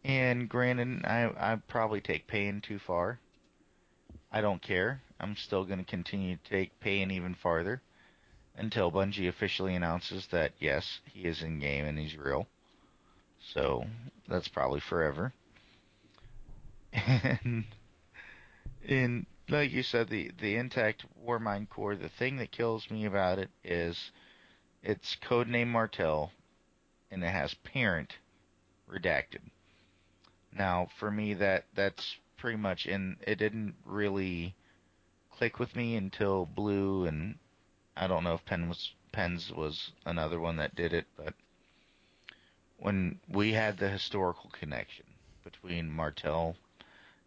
And granted, I I probably take paying too far. I don't care. I'm still going to continue to take paying even farther until Bungie officially announces that yes, he is in game and he's real. So that's probably forever. And hmm. and like you said, the the intact Warmind core. The thing that kills me about it is it's codename Martel, and it has parent redacted. Now, for me, that that's pretty much, and it didn't really click with me until Blue, and I don't know if Pen was Pens was another one that did it, but when we had the historical connection between Martel,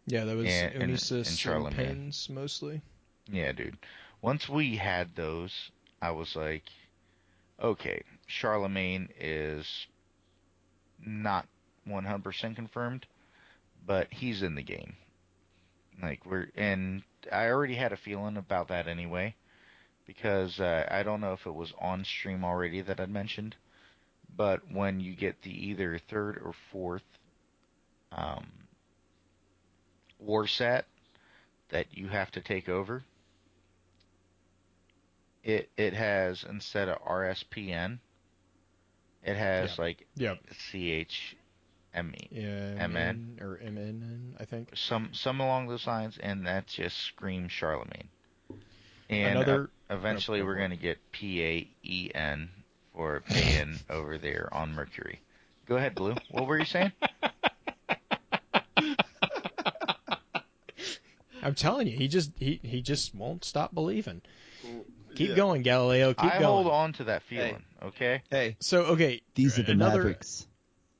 Yeah, that was And- and- Unisys and and, Charlemagne. Pens mostly. yeah, dude. Once we had those, I was like, okay, Charlemagne is not 100% confirmed, but he's in the game. Like we're and I already had a feeling about that anyway, because uh, I don't know if it was on stream already that I'd mentioned, but when you get the either third or fourth um, warsat that you have to take over, it it has instead of RSPN, it has like Yep. CH ME. Yeah, MN. MN or MN, I think. some some along those lines, and that just screams Charlemagne. And Another. uh, eventually, oh, we're going to get P A E N for paying over there on Mercury. Go ahead, Blue. What were you saying? I'm telling you, he just he he just won't stop believing. Keep Yeah. going, Galileo. Keep going. I going. hold on to that feeling. Okay. Hey, So okay, these are the another. Mavericks.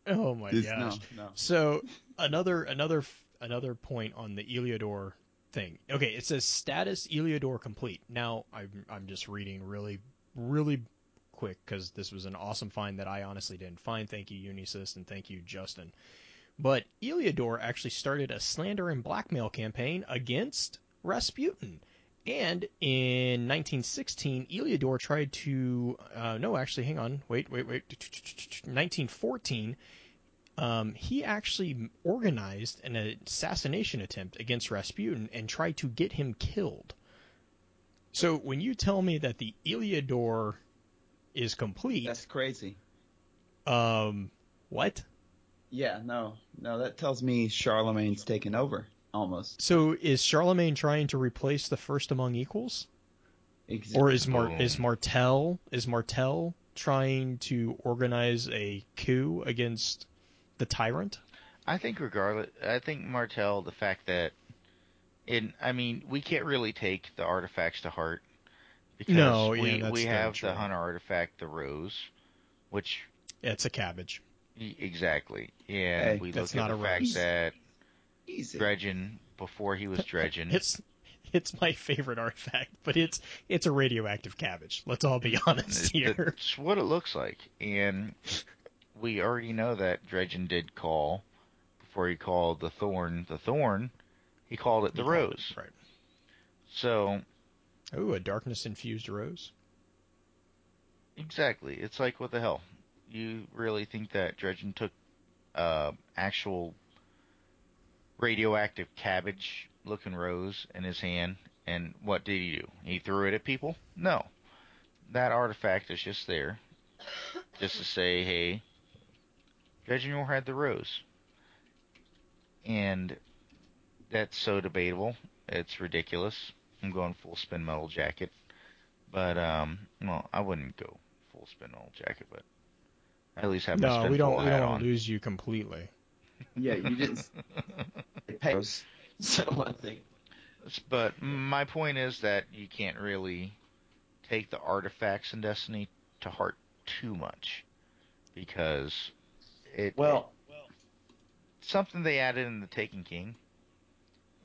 Oh my This- gosh. no, no. So another another another point on the Iliodor thing. Okay, it says status Iliodor complete. Now I'm I'm just reading really really quick because this was an awesome find that I honestly didn't find. Thank you Unisys and thank you Justin. But Iliodor actually started a slander and blackmail campaign against Rasputin. And in 1916, Iliodor tried to, uh, no, actually, hang on, wait, wait, wait. 1914, um, he actually organized an assassination attempt against Rasputin and tried to get him killed. So when you tell me that the Iliodor is complete, That's crazy. um, what? Yeah, no, no, that tells me Charlemagne's taken over almost. So is Charlemagne trying to replace the first among equals, Ex- or is Mar- is Martel is Martel trying to organize a coup against the tyrant? I think regardless, I think Martel, the fact that, in, I mean, we can't really take the artifacts to heart because No, we yeah, we have true. the hunter artifact, the rose, which It's a cabbage. exactly, and Hey, we that's look not at a the fact rose. that easy. dredging before he was dredging. It's it's my favorite artifact, but it's it's a radioactive cabbage. Let's all be honest here. That's what it looks like. And we already know that Dredgen did call before he called the thorn the thorn. He called it the He called it, rose. right. So Ooh, a darkness infused rose. exactly, it's like what the hell? You really think that Dredgen took uh, actual radioactive cabbage looking rose in his hand and what did he do? He threw it at people? No. That artifact is just there. Just to say, hey, Dredgen had the rose. And that's so debatable. It's ridiculous. I'm going full spin metal jacket. But um well, I wouldn't go full spin metal jacket, but at least have my No, spin we don't. full We don't on. want to lose you completely. Yeah, you didn't pay us. So I think But my point is that you can't really take the artifacts in Destiny to heart too much because it well, it's something they added in the Taken King,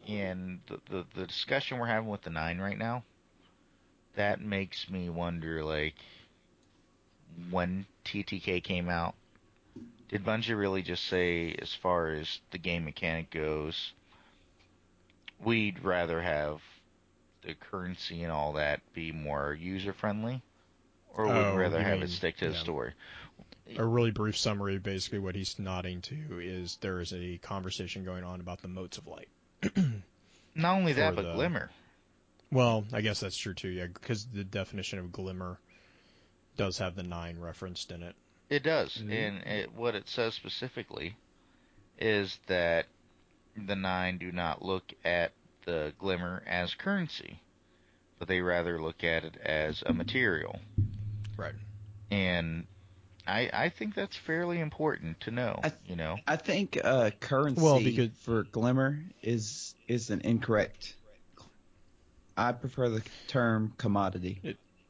and the, the the discussion we're having with the nine right now, that makes me wonder like when TTK came out, did Bungie really just say as far as the game mechanic goes, we'd rather have the currency and all that be more user friendly, or would Oh, we rather have mean- it stick to the story? A really brief summary. Basically, what he's nodding to is there is a conversation going on about the motes of light. Not only that, but the- Glimmer. Well, I guess that's true too. Yeah, because the definition of glimmer does have the nine referenced in it. It does, Mhm. and it, what it says specifically is that the nine do not look at the glimmer as currency, but they rather look at it as a material. Right. And I I think that's fairly important to know. I- you know, I think uh, currency Well, because- for Glimmer is is an incorrect. I prefer the term commodity.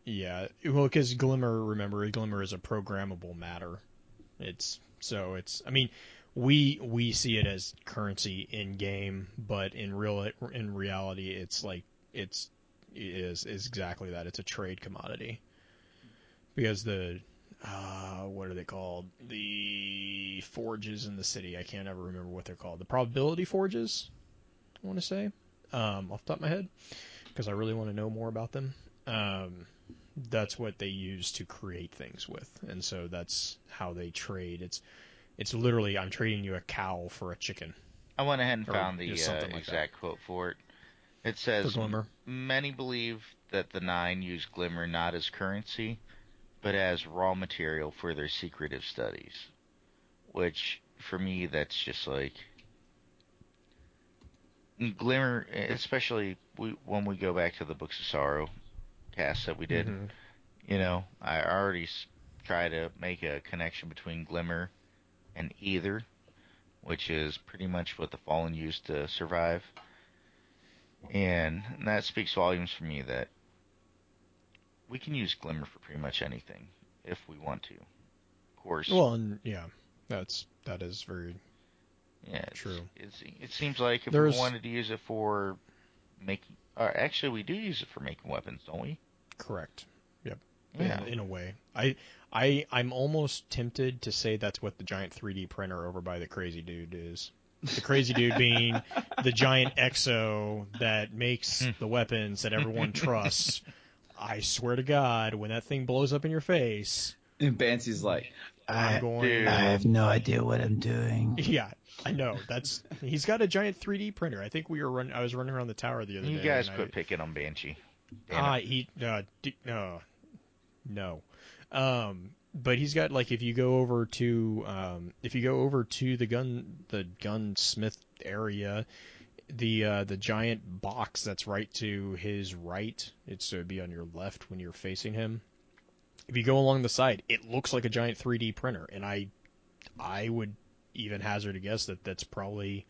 Yeah, well, because Glimmer, remember, Glimmer is a programmable matter. It's so it's. I mean, we we see it as currency in game, but in real in reality, it's like it's is is exactly that. It's a trade commodity because the uh, what are they called? The forges in the city. I can't ever remember what they're called. The probability forges. I want to say um, off the top of my head because I really want to know more about them. Um, that's what they use to create things with, and so that's how they trade. It's it's literally I'm trading you a cow for a chicken I went ahead and found the uh, something like that. exact quote for it. It says. Many believe that the Nine use Glimmer not as currency, but as raw material for their secretive studies. Which, for me, that's just like. Glimmer, especially we, when we go back to the Books of Sorrow cast that we did, Mhm. you know, I already try to make a connection between Glimmer and Ether, which is pretty much what the Fallen used to survive. And that speaks volumes for me that we can use Glimmer for pretty much anything if we want to. Of course, Well, and yeah, that's that is very yeah, true. It's, it seems like if There's- we wanted to use it for making, uh, actually, we do use it for making weapons, don't we? correct. Yep. Yeah. in, in a way. I I I'm almost tempted to say that's what the giant 3D printer over by the crazy dude is. The crazy dude being the giant exo that makes Hmm. the weapons that everyone trusts. I swear to God, when that thing blows up in your face, And Banshee's like, I'm going. I have no idea what I'm doing. Yeah, I know. That's he's got a giant 3D printer. I think we were running. I was running around the tower the other You day. You guys quit I, picking on Banshee. Damn it. Ah, he uh, d- no, no. Um, but he's got like if you go over to um, if you go over to the gun the gunsmith area, the uh, the giant box that's right to his right, it's to be on your left when you're facing him. If you go along the side, it looks like a giant 3D printer, and I I would even hazard a guess that that's probably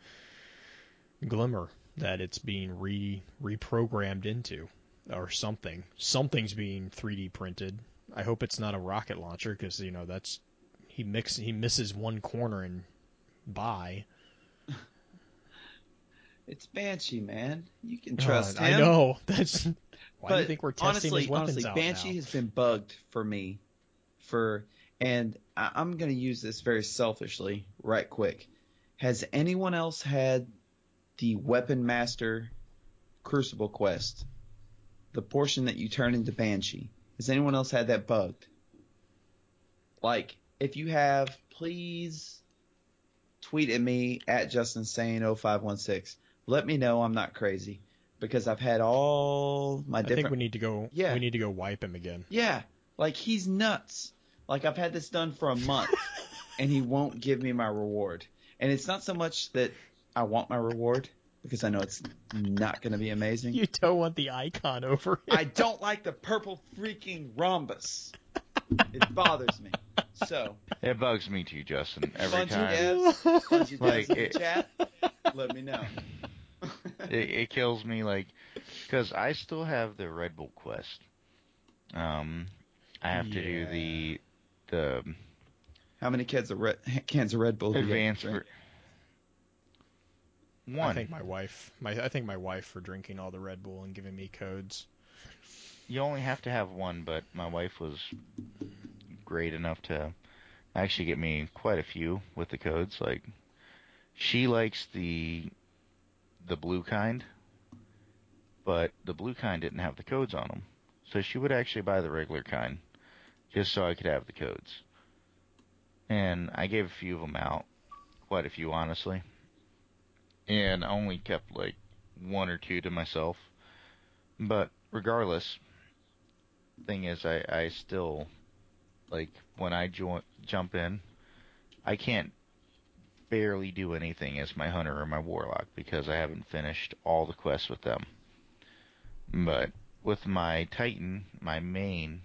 Glimmer that it's being re reprogrammed into or something. Something's being 3D printed. I hope it's not a rocket launcher because you know that's he mix he misses one corner and bye. It's Banshee, man. You can trust Uh, him. I know that's why do you think we're testing honestly, his weapons honestly, out Banshee now? has been bugged for me, for and I, I'm going to use this very selfishly, right quick. Has anyone else had the Weapon Master Crucible quest? The portion that you turn into Banshee. Has anyone else had that bugged? Like, if you have, please tweet at me at JustinSane0516. Let me know I'm not crazy because I've had all my I different. think we need to go. Yeah. We need to go wipe him again. Yeah, like he's nuts. Like I've had this done for a month, and he won't give me my reward. And it's not so much that I want my reward because I know it's not going to be amazing. You don't want the icon over it. I don't like the purple freaking rhombus. It bothers me. So, It bugs me too, Justin. Every Bungie time devs, Bungie devs Like, in the it- chat, let me know. It, it kills me, like, because I still have the Red Bull quest. Um, I have to do the the How many cans of Red, cans of Red Bull do you have to advanced drink? one. I think my wife. My I think my wife for drinking all the Red Bull and giving me codes. You only have to have one, but my wife was great enough to actually get me quite a few with the codes. Like, she likes the the blue kind, but the blue kind didn't have the codes on them, so she would actually buy the regular kind just so I could have the codes. And I gave a few of them out, quite a few honestly, and I only kept like one or two to myself. But regardless, thing is, I, I still like when I join jump in, I can't barely do anything as my hunter or my warlock because I haven't finished all the quests with them. But with my titan, my main,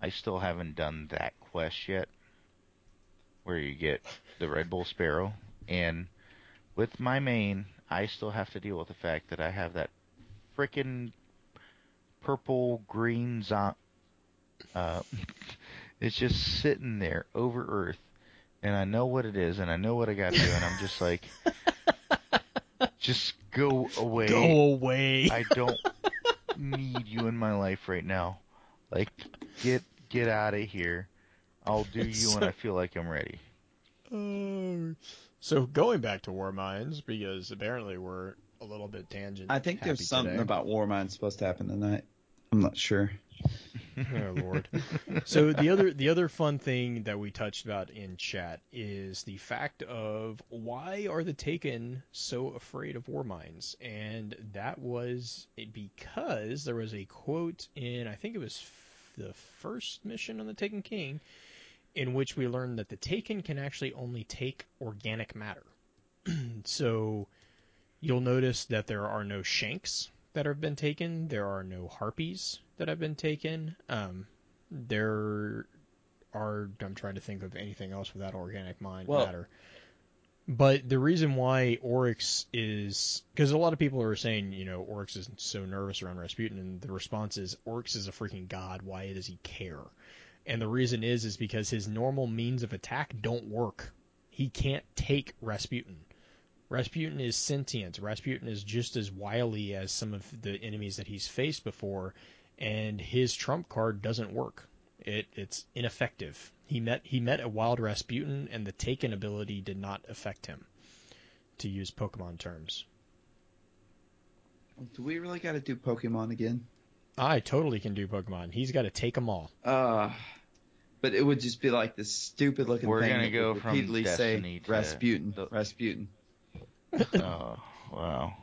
I still haven't done that quest yet, where you get the Red Bull Sparrow, and with my main, I still have to deal with the fact that I have that frickin' purple green zo- uh it's just sitting there over earth and I know what it is and I know what I got to do and I'm just like just go away. Go away. I don't need you in my life right now. Like get get out of here. I'll do you when I feel like I'm ready. Oh. so going back to War Minds because apparently we're a little bit tangent. I think there's something today. about War Mind's supposed to happen tonight. I'm not sure. oh lord. So the other the other fun thing that we touched about in chat is the fact of why are the Taken so afraid of war minds? And that was because there was a quote in I think it was f- the first mission on the Taken King in which we learned that the Taken can actually only take organic matter. so you'll notice that there are no shanks that have been taken. There are no harpies that have been taken. Um, there are. I'm trying to think of anything else without organic mind Well- matter. But the reason why Oryx is because a lot of people are saying, you know, Oryx is so nervous around Rasputin, and the response is Oryx is a freaking god. Why does he care? And the reason is is because his normal means of attack don't work. He can't take Rasputin. Rasputin is sentient. Rasputin is just as wily as some of the enemies that he's faced before, and his trump card doesn't work. It it's ineffective. He met he met a wild Rasputin, and the Taken ability did not affect him. To use Pokemon terms, Do we really got to do Pokemon again? I totally can do Pokemon. He's got to take them all. Uh, but it would just be like this stupid looking We're thing gonna go from repeatedly Destiny say to Rasputin, the- Rasputin. oh wow.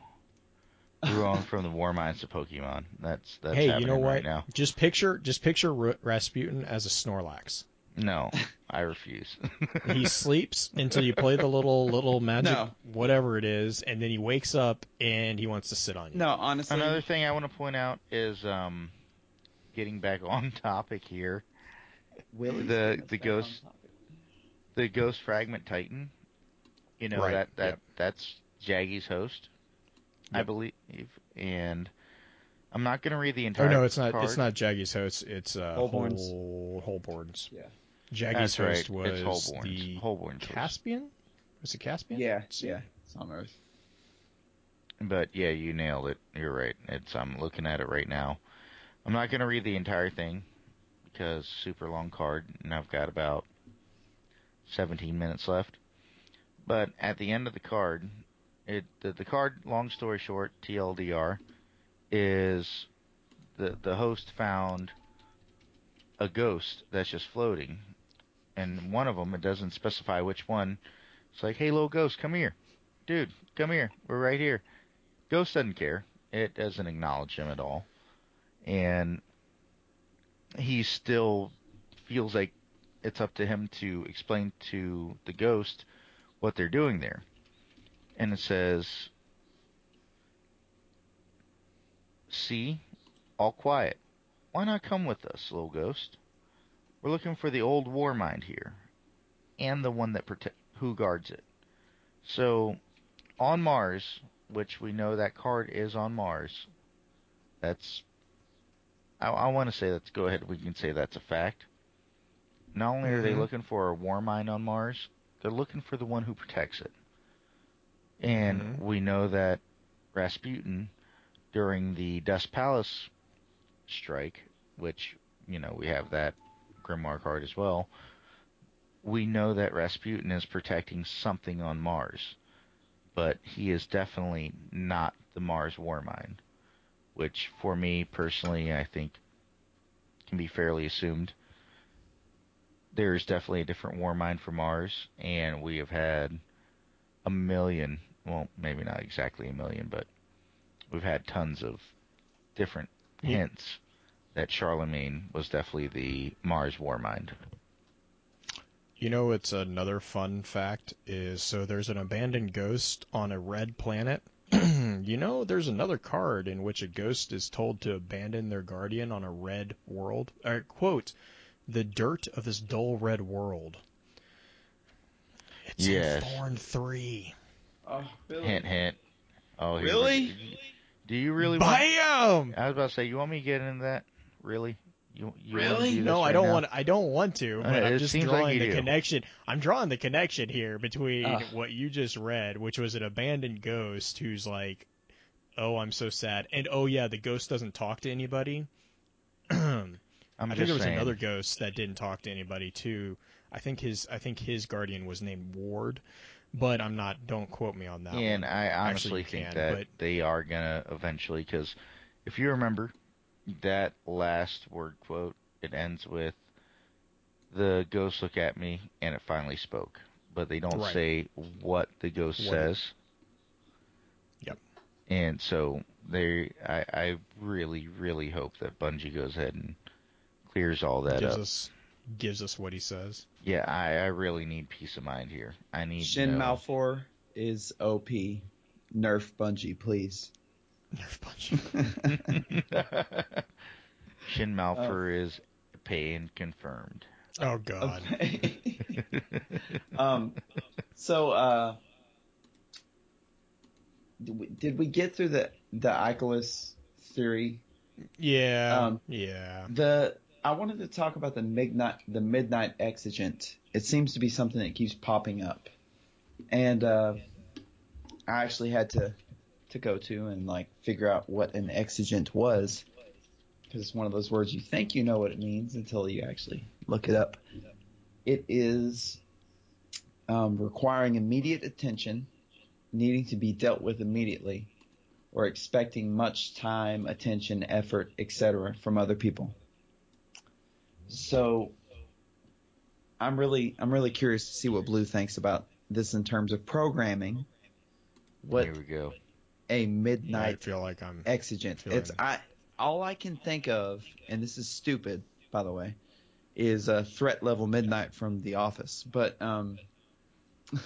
We're going from the War Minds to Pokemon. That's that's hey, happening you know what? right now. Just picture just picture R- Rasputin as a Snorlax. No, I refuse. he sleeps until you play the little little magic No. whatever it is, and then he wakes up and he wants to sit on you. No, honestly, Another thing I want to point out is um, getting back on topic here. Willie's the- the ghost- The Ghost Fragment Titan. You know Right, that that yep. that's Jaggy's host, I believe, and I'm not going to read the entire. Oh no, it's not. Card. It's not Jaggy's host. It's uh, Holborn's. Hol- Holborn's. Yeah. Jaggy's That's right. was it's Holborn's. the Holborn's host. Caspian. Was it Caspian? Yeah, See? yeah, it's on Earth. But yeah, you nailed it. You're right. It's I'm looking at it right now. I'm not going to read the entire thing because super long card, and I've got about 17 minutes left. But at the end of the card, it the, the card, long story short, TLDR, is the the host found a ghost that's just floating, and one of them it doesn't specify which one. It's like, hey, little ghost, come here, dude, come here, we're right here. Ghost doesn't care. It doesn't acknowledge him at all, and he still feels like it's up to him to explain to the ghost what they're doing there. And it says, See, all quiet. Why not come with us, little ghost? We're looking for the old war mind here, and the one that prote- who guards it. So, on Mars, which we know that card is on Mars, that's. I, I want to say let's go ahead. We can say that's a fact. Not only are they Mhm. looking for a war mind on Mars, they're looking for the one who protects it. And Mhm. we know that Rasputin, during the Dust Palace strike, which, you know, we have that Grimoire card as well, we know that Rasputin is protecting something on Mars. But he is definitely not the Mars war mind, which for me personally, I think can be fairly assumed there's definitely a different war mind for Mars, and we have had a million, well, maybe not exactly a million, but we've had tons of different hints that Charlemagne was definitely the Mars war mind. You know, it's another fun fact is so there's an abandoned ghost on a red planet. you know, there's another card in which a ghost is told to abandon their guardian on a red world. Or, quote, the dirt of this dull red world. It's Yes. in Thorn 3. Oh, really? Hint, hint. Oh, here Really? Do you really want? Bam! I was about to say, you want me to get into that? Really? You, you Really? do this No, I don't now? want. I don't want to. But Uh, I'm it just seems like drawing the do. connection. I'm drawing the connection here between Ugh. what you just read, which was an abandoned ghost who's like, "Oh, I'm so sad," and oh yeah, the ghost doesn't talk to anybody. I'm I think there was saying. another ghost that didn't talk to anybody too. I think his I think his guardian was named Ward, but I'm not. Don't quote me on that. and one. I honestly you think can, that but- they are gonna eventually, because if you remember that last word quote, it ends with the ghost look at me and it finally spoke, but they don't Right. say what the ghost What says. Yep. And so they, I, I really, really hope that Bungie goes ahead and clears all that gives up. us gives us what he says. Yeah, I, I really need peace of mind here. I need Shin to know. Malphur is OP. Nerf Bungie, please. Nerf punch. Shin Malphur is pain confirmed. oh God. Okay. um, so, uh, did we, did we get through the the Icarus theory? Yeah. Um, yeah. The I wanted to talk about the midnight the midnight exigent. It seems to be something that keeps popping up, and uh, I actually had to to go to and like figure out what an exigent was because it's one of those words you think you know what it means until you actually look it up. It is um, requiring immediate attention, needing to be dealt with immediately, or expecting much time, attention, effort, etc. from other people. So I'm really I'm really curious to see what Blue thinks about this in terms of programming. What Here we go. A midnight I feel like I'm. exigent. feeling- It's I all I can think of, and this is stupid, by the way, is a threat level midnight from The Office. But um,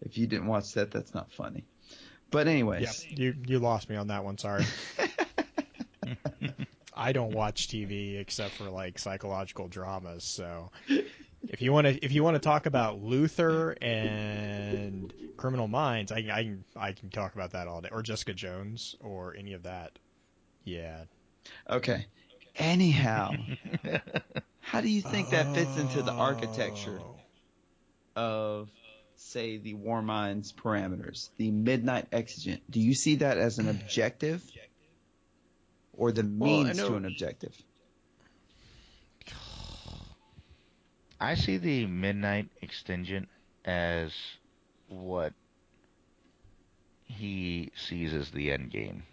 if you didn't watch that, that's not funny. But Yep. anyways, You you lost me on that one. Sorry. I don't watch TV except for like psychological dramas. So if you want to if you want to talk about Luther and Criminal Minds, I, I can I can talk about that all day. Or Jessica Jones or any of that. Yeah. okay. Anyhow, how do you think that fits into the architecture of, say, the War Minds parameters, the midnight exigent? Do you see that as an objective, or the Well, means to an objective? I see the Midnight Exigent as what he sees as the end game.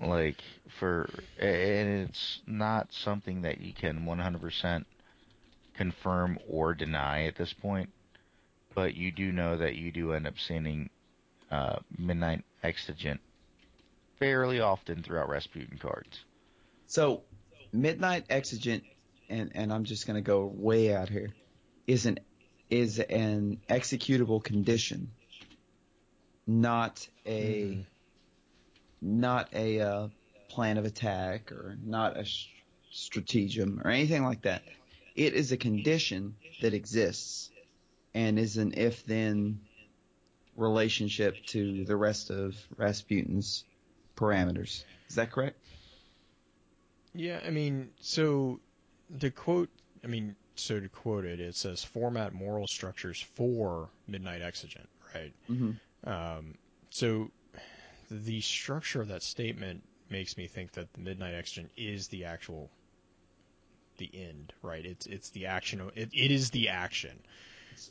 Like for and it's not something that you can 100% confirm or deny at this point, but you do know that you do end up seeing uh, Midnight Exigent fairly often throughout Rasputin cards. So, Midnight Exigent, and, and I'm just going to go way out here, is an is an executable condition, not a Mhm. not a uh, plan of attack or not a stratagem or anything like that. It is a condition that exists and is an if then relationship to the rest of Rasputin's parameters. Is that correct? Yeah, I mean, so to quote, I mean, so to quote it, it says format moral structures for Midnight Exigent, right? Mm-hmm. Um, so the structure of that statement makes me think that the Midnight Exigent is the actual the end, right? It's it's the action. It, it is the action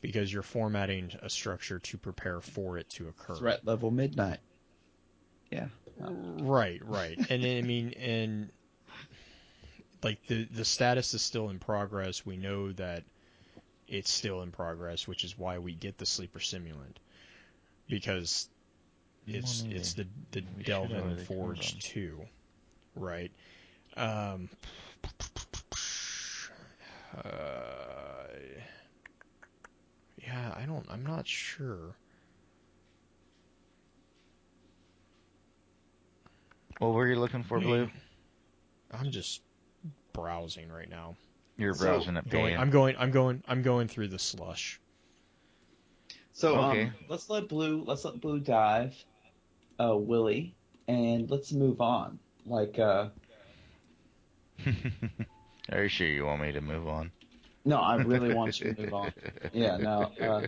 because you're formatting a structure to prepare for it to occur. Threat level midnight. Yeah. Right, right. and then, I mean, and like the the status is still in progress. We know that it's still in progress, which is why we get the sleeper simulant because it's it's the the We Delvin where they come Forge two, right? Um, uh, yeah, I don't. I'm not sure. What were you looking for, Blue? I'm just browsing right now. You're So, browsing at Going, I'm going. I'm going. I'm going through the slush. So Okay. um, let's let Blue let's let Blue dive, uh, Willie, and let's move on. Like uh, Are you sure you want me to move on? no, I really want you to move on. Yeah, no. Uh,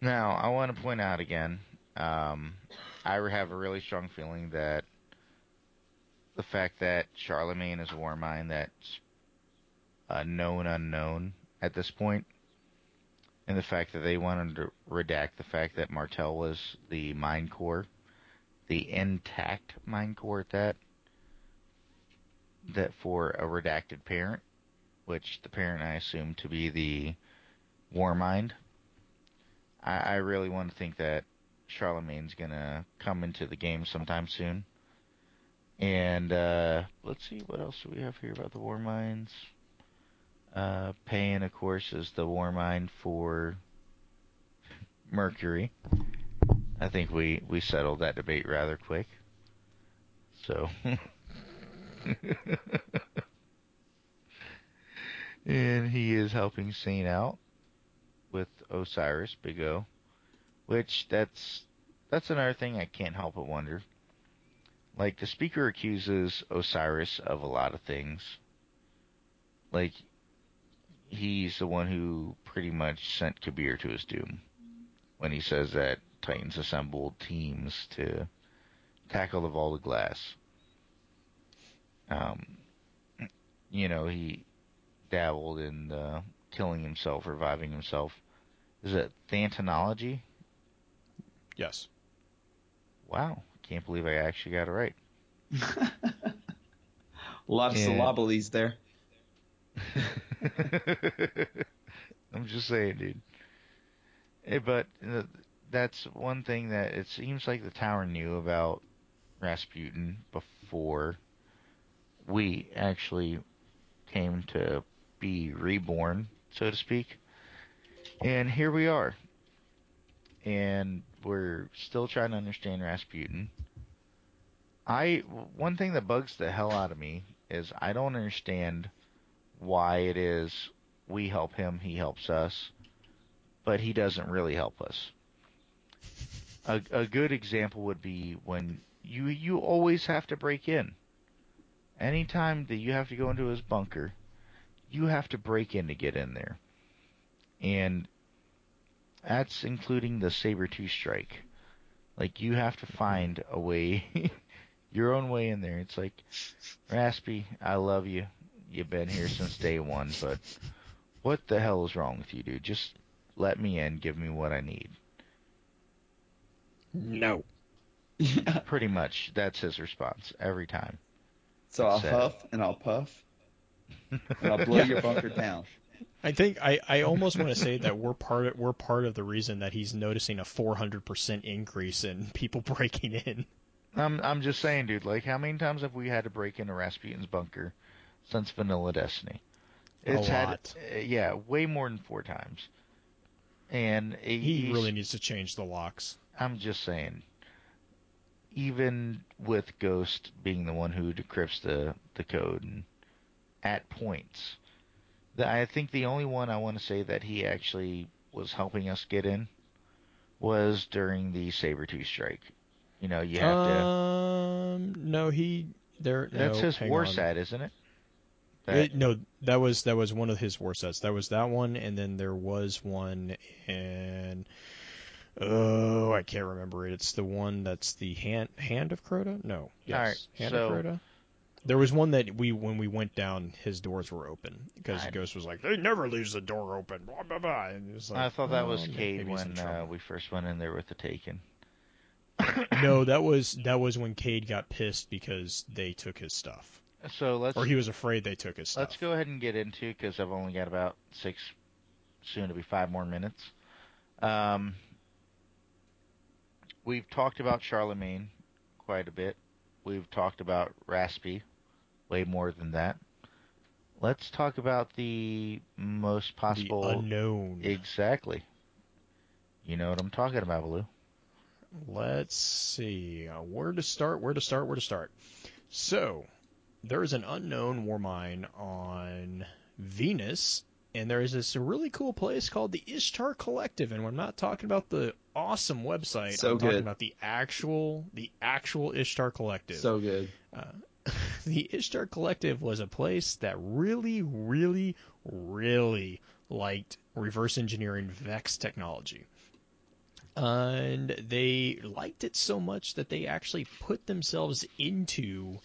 Now, I want to point out again, um, I have a really strong feeling that the fact that Charlemagne is a war mind that's a known unknown at this point, and the fact that they wanted to redact the fact that Martel was the mind core, the intact mind core at that, that for a redacted parent, which the parent I assume to be the war mind. I, I really want to think that Charlemagne's gonna come into the game sometime soon. And uh, let's see what else do we have here about the war minds. Uh, Pain, of course, is the war mind for Mercury. I think we we settled that debate rather quick. So. and he is helping Saint out with Osiris, Big O, which that's that's another thing I can't help but wonder. Like the speaker accuses Osiris of a lot of things. Like he's the one who pretty much sent Kabr to his doom when he says that Titans assembled teams to tackle the Vault of Glass. Um, you know, he dabbled in killing himself, reviving himself. Is it Thantonology? Yes. Wow, can't believe I actually got it right. a lot of Yeah. syllables there. I'm just saying, dude. Eh, but uh, that's one thing that it seems like the tower knew about Rasputin before we actually came to be reborn, so to speak. And here we are. And we're still trying to understand Rasputin. I one thing that bugs the hell out of me is I don't understand why it is we help him, he helps us, but he doesn't really help us. A, a good example would be when you you always have to break in. Anytime that you have to go into his bunker, you have to break in to get in there. And that's including the saber tooth strike. Like you have to mm-hmm. find a way your own way in there. It's like Raspy, I love you. You've been here since day one, but what the hell is wrong with you, dude? Just let me in, give me what I need. No. Pretty much, that's his response every time. So I'll Sad. huff and I'll puff and I'll blow your bunker down. I think I, I almost want to say that we're part of, we're part of the reason that he's noticing a 400% increase in people breaking in. I'm I'm just saying, dude. Like, how many times have we had to break into Rasputin's bunker since Vanilla Destiny? A It's had, lot. uh, yeah, way more than four times. And He really needs to change the locks. I'm just saying. Even with Ghost being the one who decrypts the the code and at points, the, I think the only one I want to say that he actually was helping us get in was during the Sabretooth strike. You know, you have to. Um, no, he there. That's no, his war on. set, isn't it? That- It- no, that was that was one of his warsats. That was that one, and then there was one in. Oh, I can't remember it. It's the one that's the hand hand of Crota. No, yes, Alright, hand so- of Crota. There was one that we when we went down, his doors were open because I- Ghost was like, "They never leaves the door open." Blah blah blah. And it was like, I thought that "Oh, was Cayde maybe he's in when uh, trouble." we first went in there with the Taken. no, that was that was when Cayde got pissed because they took his stuff, So let's or he was afraid they took his stuff. let's go ahead and get into because I've only got about six, soon to be five more minutes. Um, we've talked about Charlemagne quite a bit. We've talked about Raspy way more than that. Let's talk about the most The possible. unknown. Exactly. You know what I'm talking about, Blue. Let's see. Uh, where to start? Where to start? Where to start? So, there is an unknown war mind on Venus, and there is this really cool place called the Ishtar Collective. And we're not talking about the awesome website. So I'm talking good. about the actual, the actual Ishtar Collective. So good. Uh, the Ishtar Collective was a place that really, really, really liked reverse engineering Vex technology. And they liked it so much that they actually put themselves into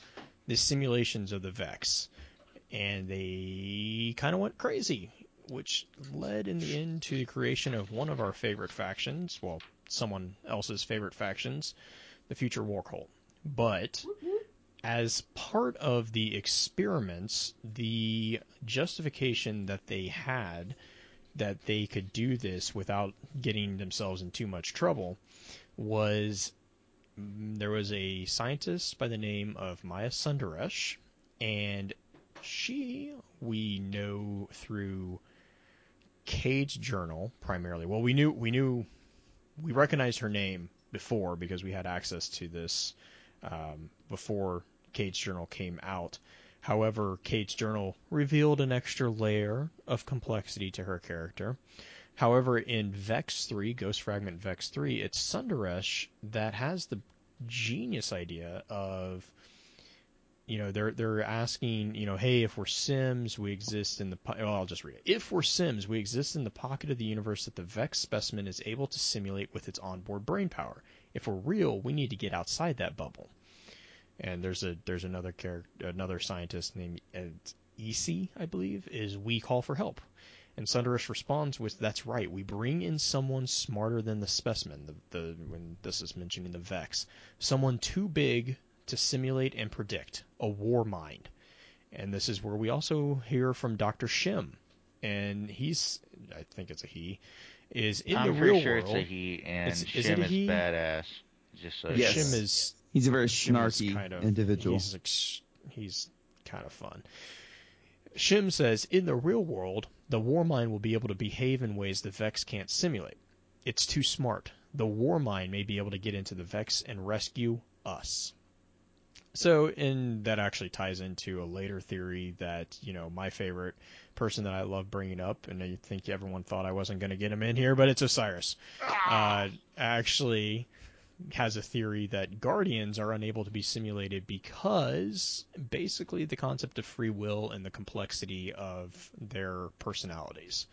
the simulations of the Vex. And they kind of went crazy, which led in the end to the creation of one of our favorite factions, well, someone else's favorite factions, the Future War Cult. But as part of the experiments, the justification that they had that they could do this without getting themselves in too much trouble was mm, there was a scientist by the name of Maya Sundaresh, and she we know through Cayde's journal primarily. Well, we knew we knew we recognized her name before because we had access to this um, before Cayde's journal came out. However, Cayde's journal revealed an extra layer of complexity to her character. However, in Vex 3, Ghost Fragment Vex 3, it's Sundaresh that has the genius idea of you know they're they're asking you know hey if we're sims we exist in the po- well, I'll just read it if we're sims we exist in the pocket of the universe that the vex specimen is able to simulate with its onboard brain power if we're real we need to get outside that bubble and there's a there's another character another scientist named uh, Esi I believe is we call for help and Sundaresh responds with that's right we bring in someone smarter than the specimen the, the when this is mentioned in the vex someone too big to simulate and predict a war mind. And this is where we also hear from Dr. Shim. And he's, I think it's a he, is in I'm the pretty real sure world. it's a he, and It's- Shim is is badass. Just so Yes. Shim is He's a very snarky kind of, individual. He's, ex- he's kind of fun. Shim says, in the real world, the war mind will be able to behave in ways the Vex can't simulate. It's too smart. The war mind may be able to get into the Vex and rescue us. So, and that actually ties into a later theory that, you know, my favorite person that I love bringing up, and I think everyone thought I wasn't going to get him in here, but it's Osiris. Uh, actually has a theory that guardians are unable to be simulated because basically the concept of free will and the complexity of their personalities.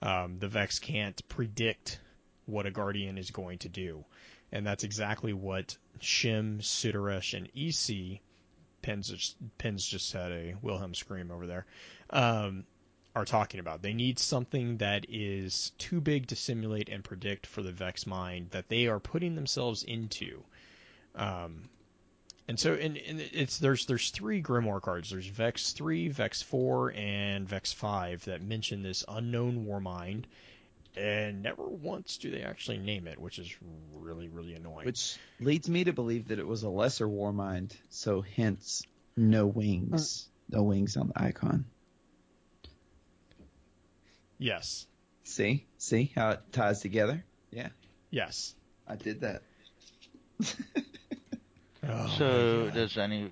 Um, the Vex can't predict what a guardian is going to do. And that's exactly what Shim, Sundaresh, and Esi Pins just, just had a Wilhelm scream over there. Um, are talking about. They need something that is too big to simulate and predict for the Vex mind that they are putting themselves into. Um, and so, and, and it's there's there's three Grimoire cards. There's Vex three, Vex four, and Vex five that mention this unknown war mind, and never once do they actually name it, which is really really annoying. Which leads me to believe that it was a lesser war mind, so hence no wings, no wings on the icon. Yes, See, see how it ties together? Yeah, yes. I did that. Oh, so does any?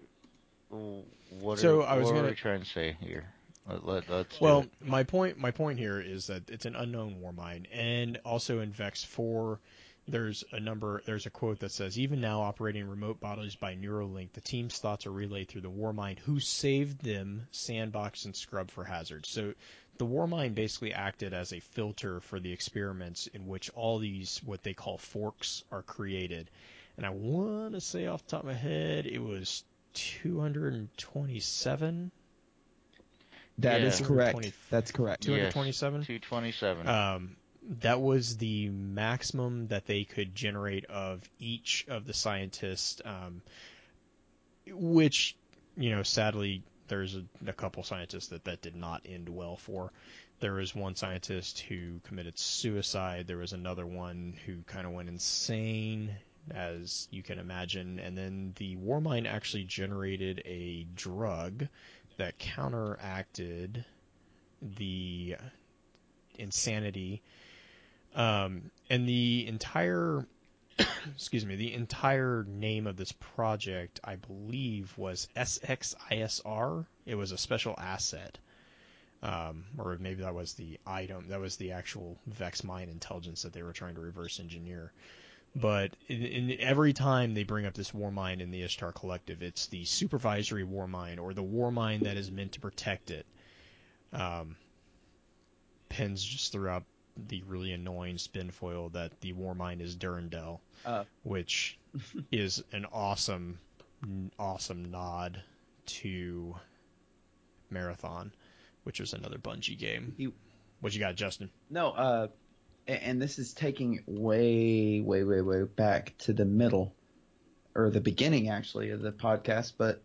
What are, So I was what gonna- are we trying to say here? Let, let, let's Well, my point my point here is that it's an unknown war mind, and also in Vex Four, there's a number there's a quote that says even now operating remote bodies by Neuralink, the team's thoughts are relayed through the war mind, who saved them, sandbox and scrub for hazards. So the war mind basically acted as a filter for the experiments in which all these what they call forks are created. And I want to say off the top of my head, it was 227 That is Yeah. correct. That's correct. 227 Two twenty-seven. um, that was the maximum that they could generate of each of the scientists, um, which, you know, sadly, there's a, a couple scientists that that did not end well for. There was one scientist who committed suicide. There was another one who kind of went insane, as you can imagine. And then the Warmind actually generated a drug that counteracted the insanity um, and the entire excuse me the entire name of this project i believe was sxisr it was a special asset. Um, or maybe that was the item that was the actual vex mine intelligence that they were trying to reverse engineer. But in, in every time they bring up this war mind in the ishtar collective it's the supervisory war mind or the war mind that is meant to protect it. Um, Pins just threw out the really annoying spin foil that the war mine is Durandal, Uh. which is an awesome, awesome nod to Marathon, which was another Bungie game. You- What you got, Justin? No, uh, and this is taking way, way, way, way back to the middle, or the beginning actually of the podcast. But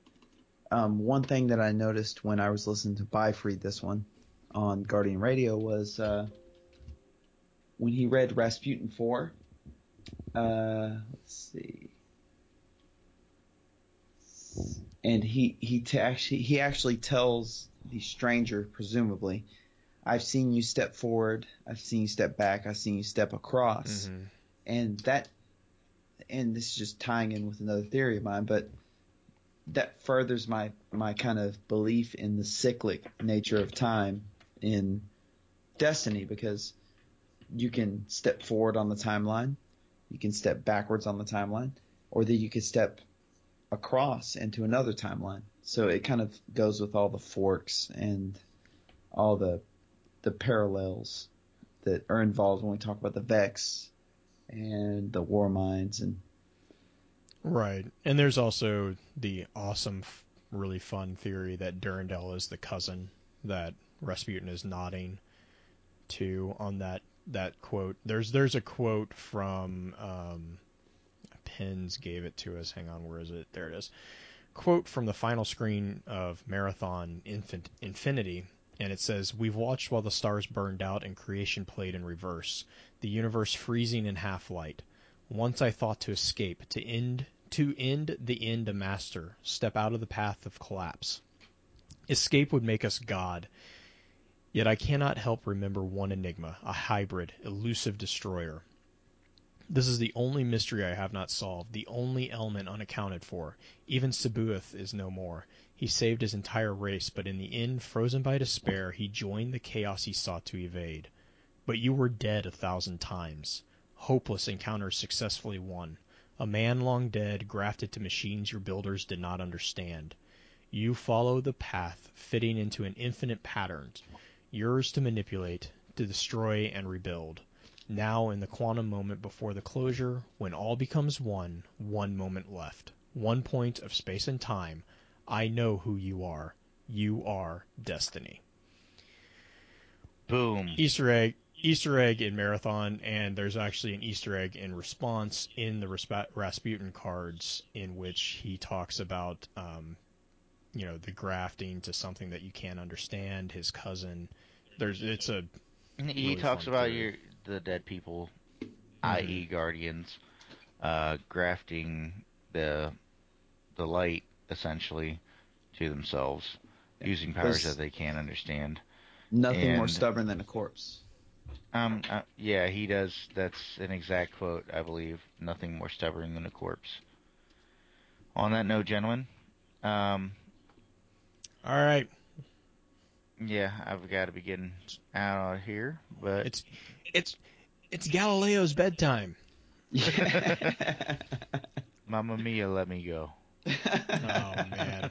um, one thing that I noticed when I was listening to Byfried this one on Guardian Radio was uh, when he read Rasputin four. Uh, let's see. And he he t- actually he actually tells the stranger presumably I've seen you step forward. I've seen you step back. I've seen you step across. Mhm. And that, and this is just tying in with another theory of mine, but that furthers my, my kind of belief in the cyclic nature of time in Destiny because you can step forward on the timeline, you can step backwards on the timeline, or that you could step across into another timeline. So it kind of goes with all the forks and all the the parallels that are involved when we talk about the Vex and the War Minds and Right, and there's also the awesome, really fun theory that Durandal is the cousin that Rasputin is nodding to on that that quote. There's there's a quote from um, Pins gave it to us. Hang on, where is it? There it is. Quote from the final screen of Marathon Infin- Infinity, and it says, "We've watched while the stars burned out and creation played in reverse, the universe freezing in half light. Once I thought to escape, to end to end the end a master, step out of the path of collapse. Escape would make us God. Yet I cannot help remember one enigma, a hybrid, elusive destroyer. This is the only mystery I have not solved, the only element unaccounted for. Even Sabueth is no more. He saved his entire race, but in the end, frozen by despair, he joined the chaos he sought to evade. But you were dead a thousand times. Hopeless encounters successfully won. A man long dead, grafted to machines your builders did not understand. You follow the path fitting into an infinite pattern, yours to manipulate, to destroy and rebuild. Now, in the quantum moment before the closure, when all becomes one, one moment left, one point of space and time, I know who you are. You are Destiny. Boom. Easter egg Easter egg in Marathon, and there's actually an Easter egg in response in the Rasputin cards, in which he talks about, um, you know, the grafting to something that you can't understand. His cousin, there's it's a And He really talks about theory. your the dead people, Mhm. i.e., guardians, uh, grafting the the light essentially to themselves, using powers There's- that they can't understand. Nothing more stubborn than a corpse. Um, uh, yeah, he does. That's an exact quote, I believe. Nothing more stubborn than a corpse. On that note, gentlemen, um, all right. Yeah, I've got to be getting out of here, but It's it's it's Galileo's bedtime. Mamma Mia, let me go. Oh man.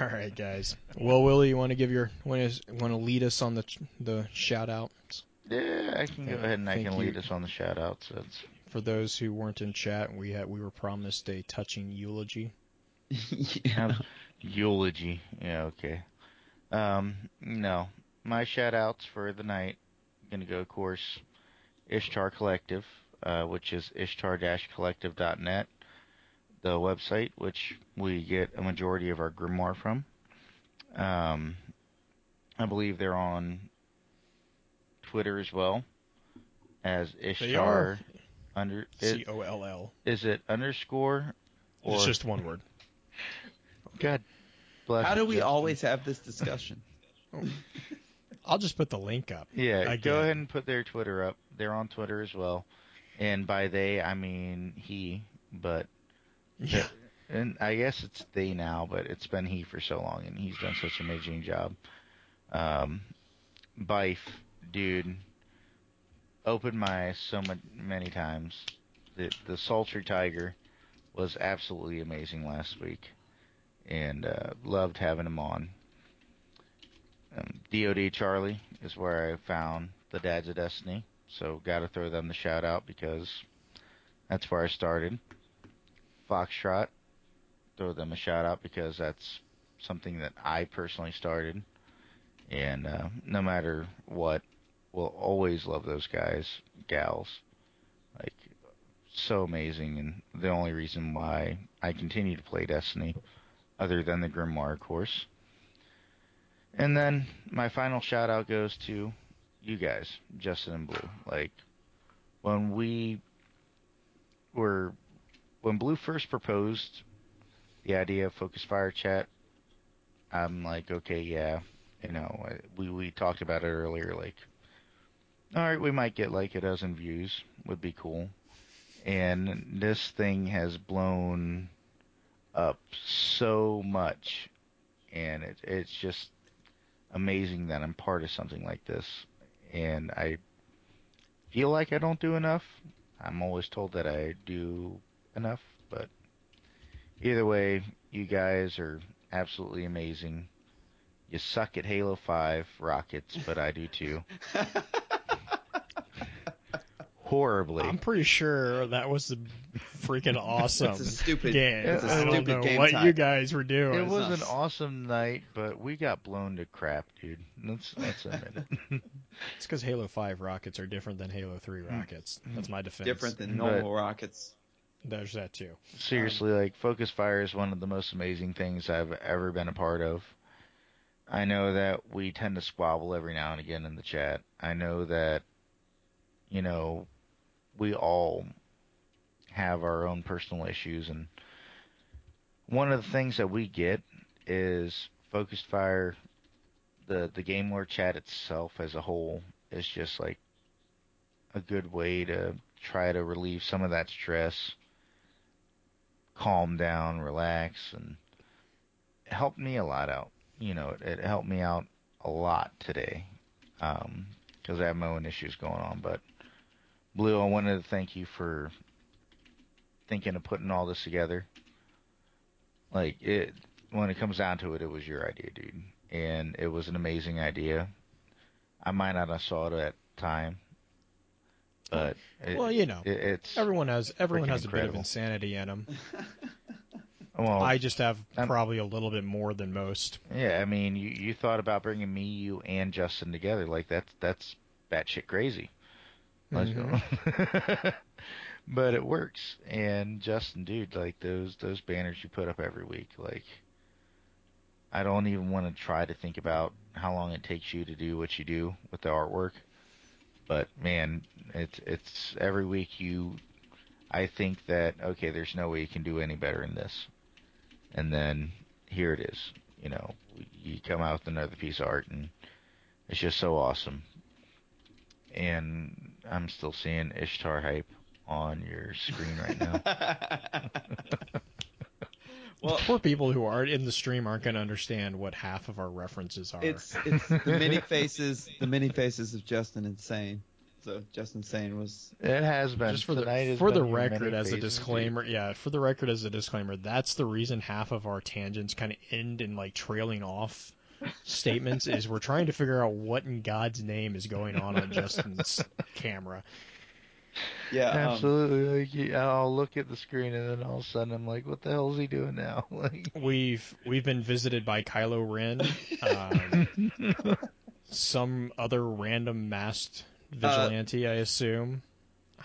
All right, guys. Well, Willie, you want to give your want to want to lead us on the the shout outs Yeah, I can go ahead and I thank can you. lead us on the shout outs. That's for those who weren't in chat. We had we were promised a touching eulogy. yeah. eulogy. Yeah, okay. Um, no. My shout outs for the night gonna go, of course, Ishtar Collective, uh, which is ishtar-collective.net, the website which we get a majority of our grimoire from. Um, I believe they're on Twitter as well as Ishtar under C O L L. is it underscore or It's just one word. God bless How do we Justin. always have this discussion? I'll just put the link up. Yeah, Again. go ahead and put their Twitter up. They're on Twitter as well. And by they, I mean he, but Yeah. and I guess it's they now, but it's been he for so long, and he's done such an amazing job. Um, Byf, dude, opened my eyes so ma- many times. The the sultry tiger was absolutely amazing last week, and uh, loved having him on. Um, DoD Charlie is where I found the Dads of Destiny, so got to throw them the shout out because that's where I started. Foxtrot, throw them a shout out because that's something that I personally started, and uh, no matter what, we'll always love those guys, gals, like so amazing, and the only reason why I continue to play Destiny, other than the Grimoire, of course. And then my final shout out goes to you guys, Justin and Blue. Like when we were when Blue first proposed the idea of Focus Fire Chat, I'm like, okay, yeah, you know, we we talked about it earlier. Like, all right, we might get like a dozen views, would be cool. And this thing has blown up so much, and it, it's just amazing that I'm part of something like this. And I feel like I don't do enough. I'm always told that I do enough, but either way, you guys are absolutely amazing. You suck at Halo 5 rockets, but I do too. Horribly. I'm pretty sure that was a freaking awesome It's a stupid- game. it's a I don't know game what type. you guys were doing. It was an awesome night, but we got blown to crap, dude. Let's let's admit it. It's because Halo 5 rockets are different than Halo 3 hmm. rockets. That's my defense. Different than But- normal rockets. There's that too. Seriously, like Focus Fire is one of the most amazing things I've ever been a part of. I know that we tend to squabble every now and again in the chat. I know that you know we all have our own personal issues and one of the things that we get is Focused Fire the the game lore chat itself as a whole is just like a good way to try to relieve some of that stress calm down, relax, and helped me a lot out. You know, it, it helped me out a lot today um, because I have my own issues going on. But Blue, I wanted to thank you for thinking of putting all this together. Like it, when it comes down to it, it was your idea, dude, and it was an amazing idea. I might not have saw it at the time, but it, well, you know, it, it's everyone has everyone has a bit of insanity in them. Well, I just have I'm- probably a little bit more than most. yeah, I mean, you you thought about bringing me, you, and Justin together. Like that's that's batshit crazy. Mm-hmm. Go. but it works. And Justin, dude, like those those banners you put up every week, like I don't even want to try to think about how long it takes you to do what you do with the artwork. But man, it's it's every week you I think that okay, there's no way you can do any better in this. And then here it is. You know, you come out with another piece of art and it's just so awesome. And I'm still seeing Ishtar hype on your screen right now. well, Poor people who aren't in the stream aren't going to understand what half of our references are. it's it's the many faces, the many faces of Justin Insane. So Justin Insane was It has been just for the tonight has for the record as a faces, disclaimer yeah for the record as a disclaimer that's the reason half of our tangents kind of end in like trailing off statements is we're trying to figure out what in god's name is going on on justin's camera yeah. um, Absolutely. Like I'll look at the screen and then all of a sudden I'm like, what the hell is he doing now? Like, we've we've been visited by kylo ren um, some other random masked vigilante i assume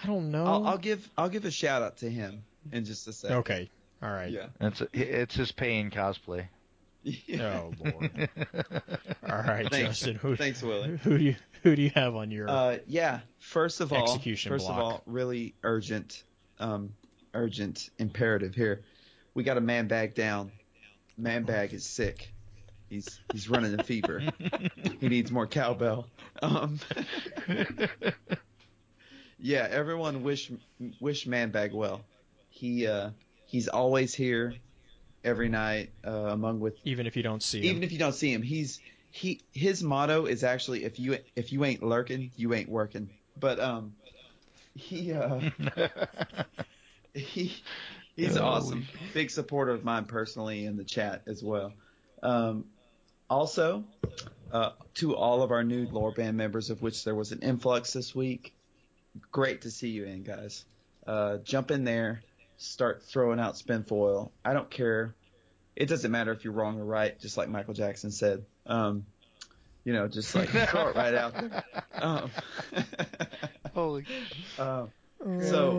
i don't know I'll, I'll give I'll give a shout out to him in just a second. okay all right Yeah. it's it's his paying cosplay. Oh lord all right Thanks. justin who, Thanks, Willie. who do you who do you have on your Uh, yeah. First of all, Execution first of block. all, really urgent, um, urgent imperative here. We got a man bag down. Man bag is sick. He's he's running a fever. he needs more cowbell. Um, yeah, everyone wish wish man bag well. He uh, he's always here every night uh, among with even if you don't see even if you don't see him, he's he his motto is actually if you if you ain't lurking, you ain't working. But um, he uh he he's Holy awesome, big supporter of mine personally in the chat as well. Um, also, uh, to all of our new lore band members, of which there was an influx this week. Great to see you in, guys. Uh, jump in there, start throwing out spin foil. I don't care it doesn't matter if you're wrong or right, just like Michael Jackson said. Um, you know, just like throw it right out there. Um, Holy. um, so,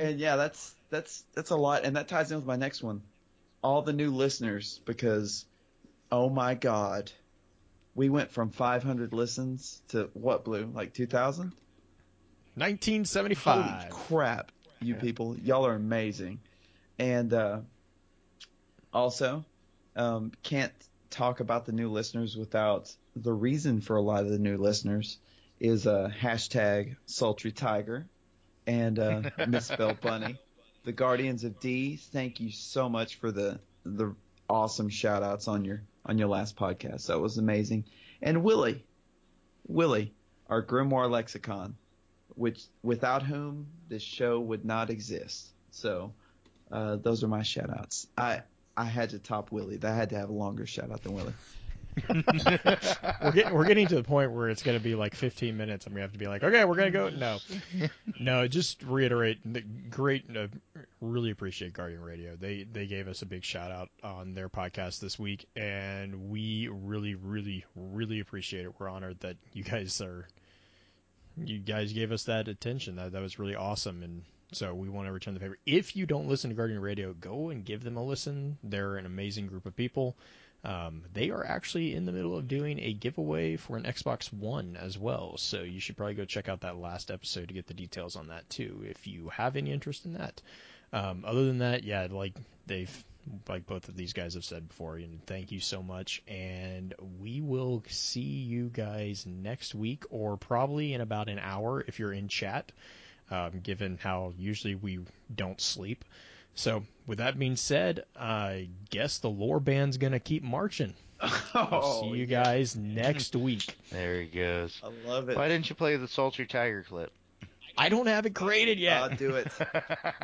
and yeah, that's that's that's a lot, and that ties in with my next one. All the new listeners, because oh my god, we went from 500 listens to what, Blue? Like 2,000? Holy 1975. crap, you people. Y'all are amazing. And uh, also, um, can't talk about the new listeners without the reason for a lot of the new listeners is uh, hashtag sultry tiger and uh, misspelled bunny. The Guardians of D, thank you so much for the the awesome shout outs on your on your last podcast. That was amazing. And Willie, Willie, our Grimoire lexicon, which without whom this show would not exist. So uh, those are my shout outs. I I had to top Willie. That had to have a longer shout out than Willie. we're getting we're getting to the point where it's going to be like 15 minutes, I'm going to have to be like, okay, we're going to go. No, no, just reiterate. The great, uh, really appreciate Guardian Radio. They they gave us a big shout out on their podcast this week, and we really, really, really appreciate it. We're honored that you guys are. You guys gave us that attention. That that was really awesome, and so we want to return the favor. If you don't listen to Guardian Radio, go and give them a listen. They're an amazing group of people. Um, they are actually in the middle of doing a giveaway for an Xbox One as well, so you should probably go check out that last episode to get the details on that too, if you have any interest in that. Um, other than that, yeah, like they've, like both of these guys have said before, and thank you so much, and we will see you guys next week, or probably in about an hour if you're in chat, um, given how usually we don't sleep. So, with that being said, I guess the lore band's gonna keep marching. I'll see you yeah. guys next week. There he goes. I love it. Why didn't you play the Sultry Tiger clip? I don't have it created yet. I'll do it.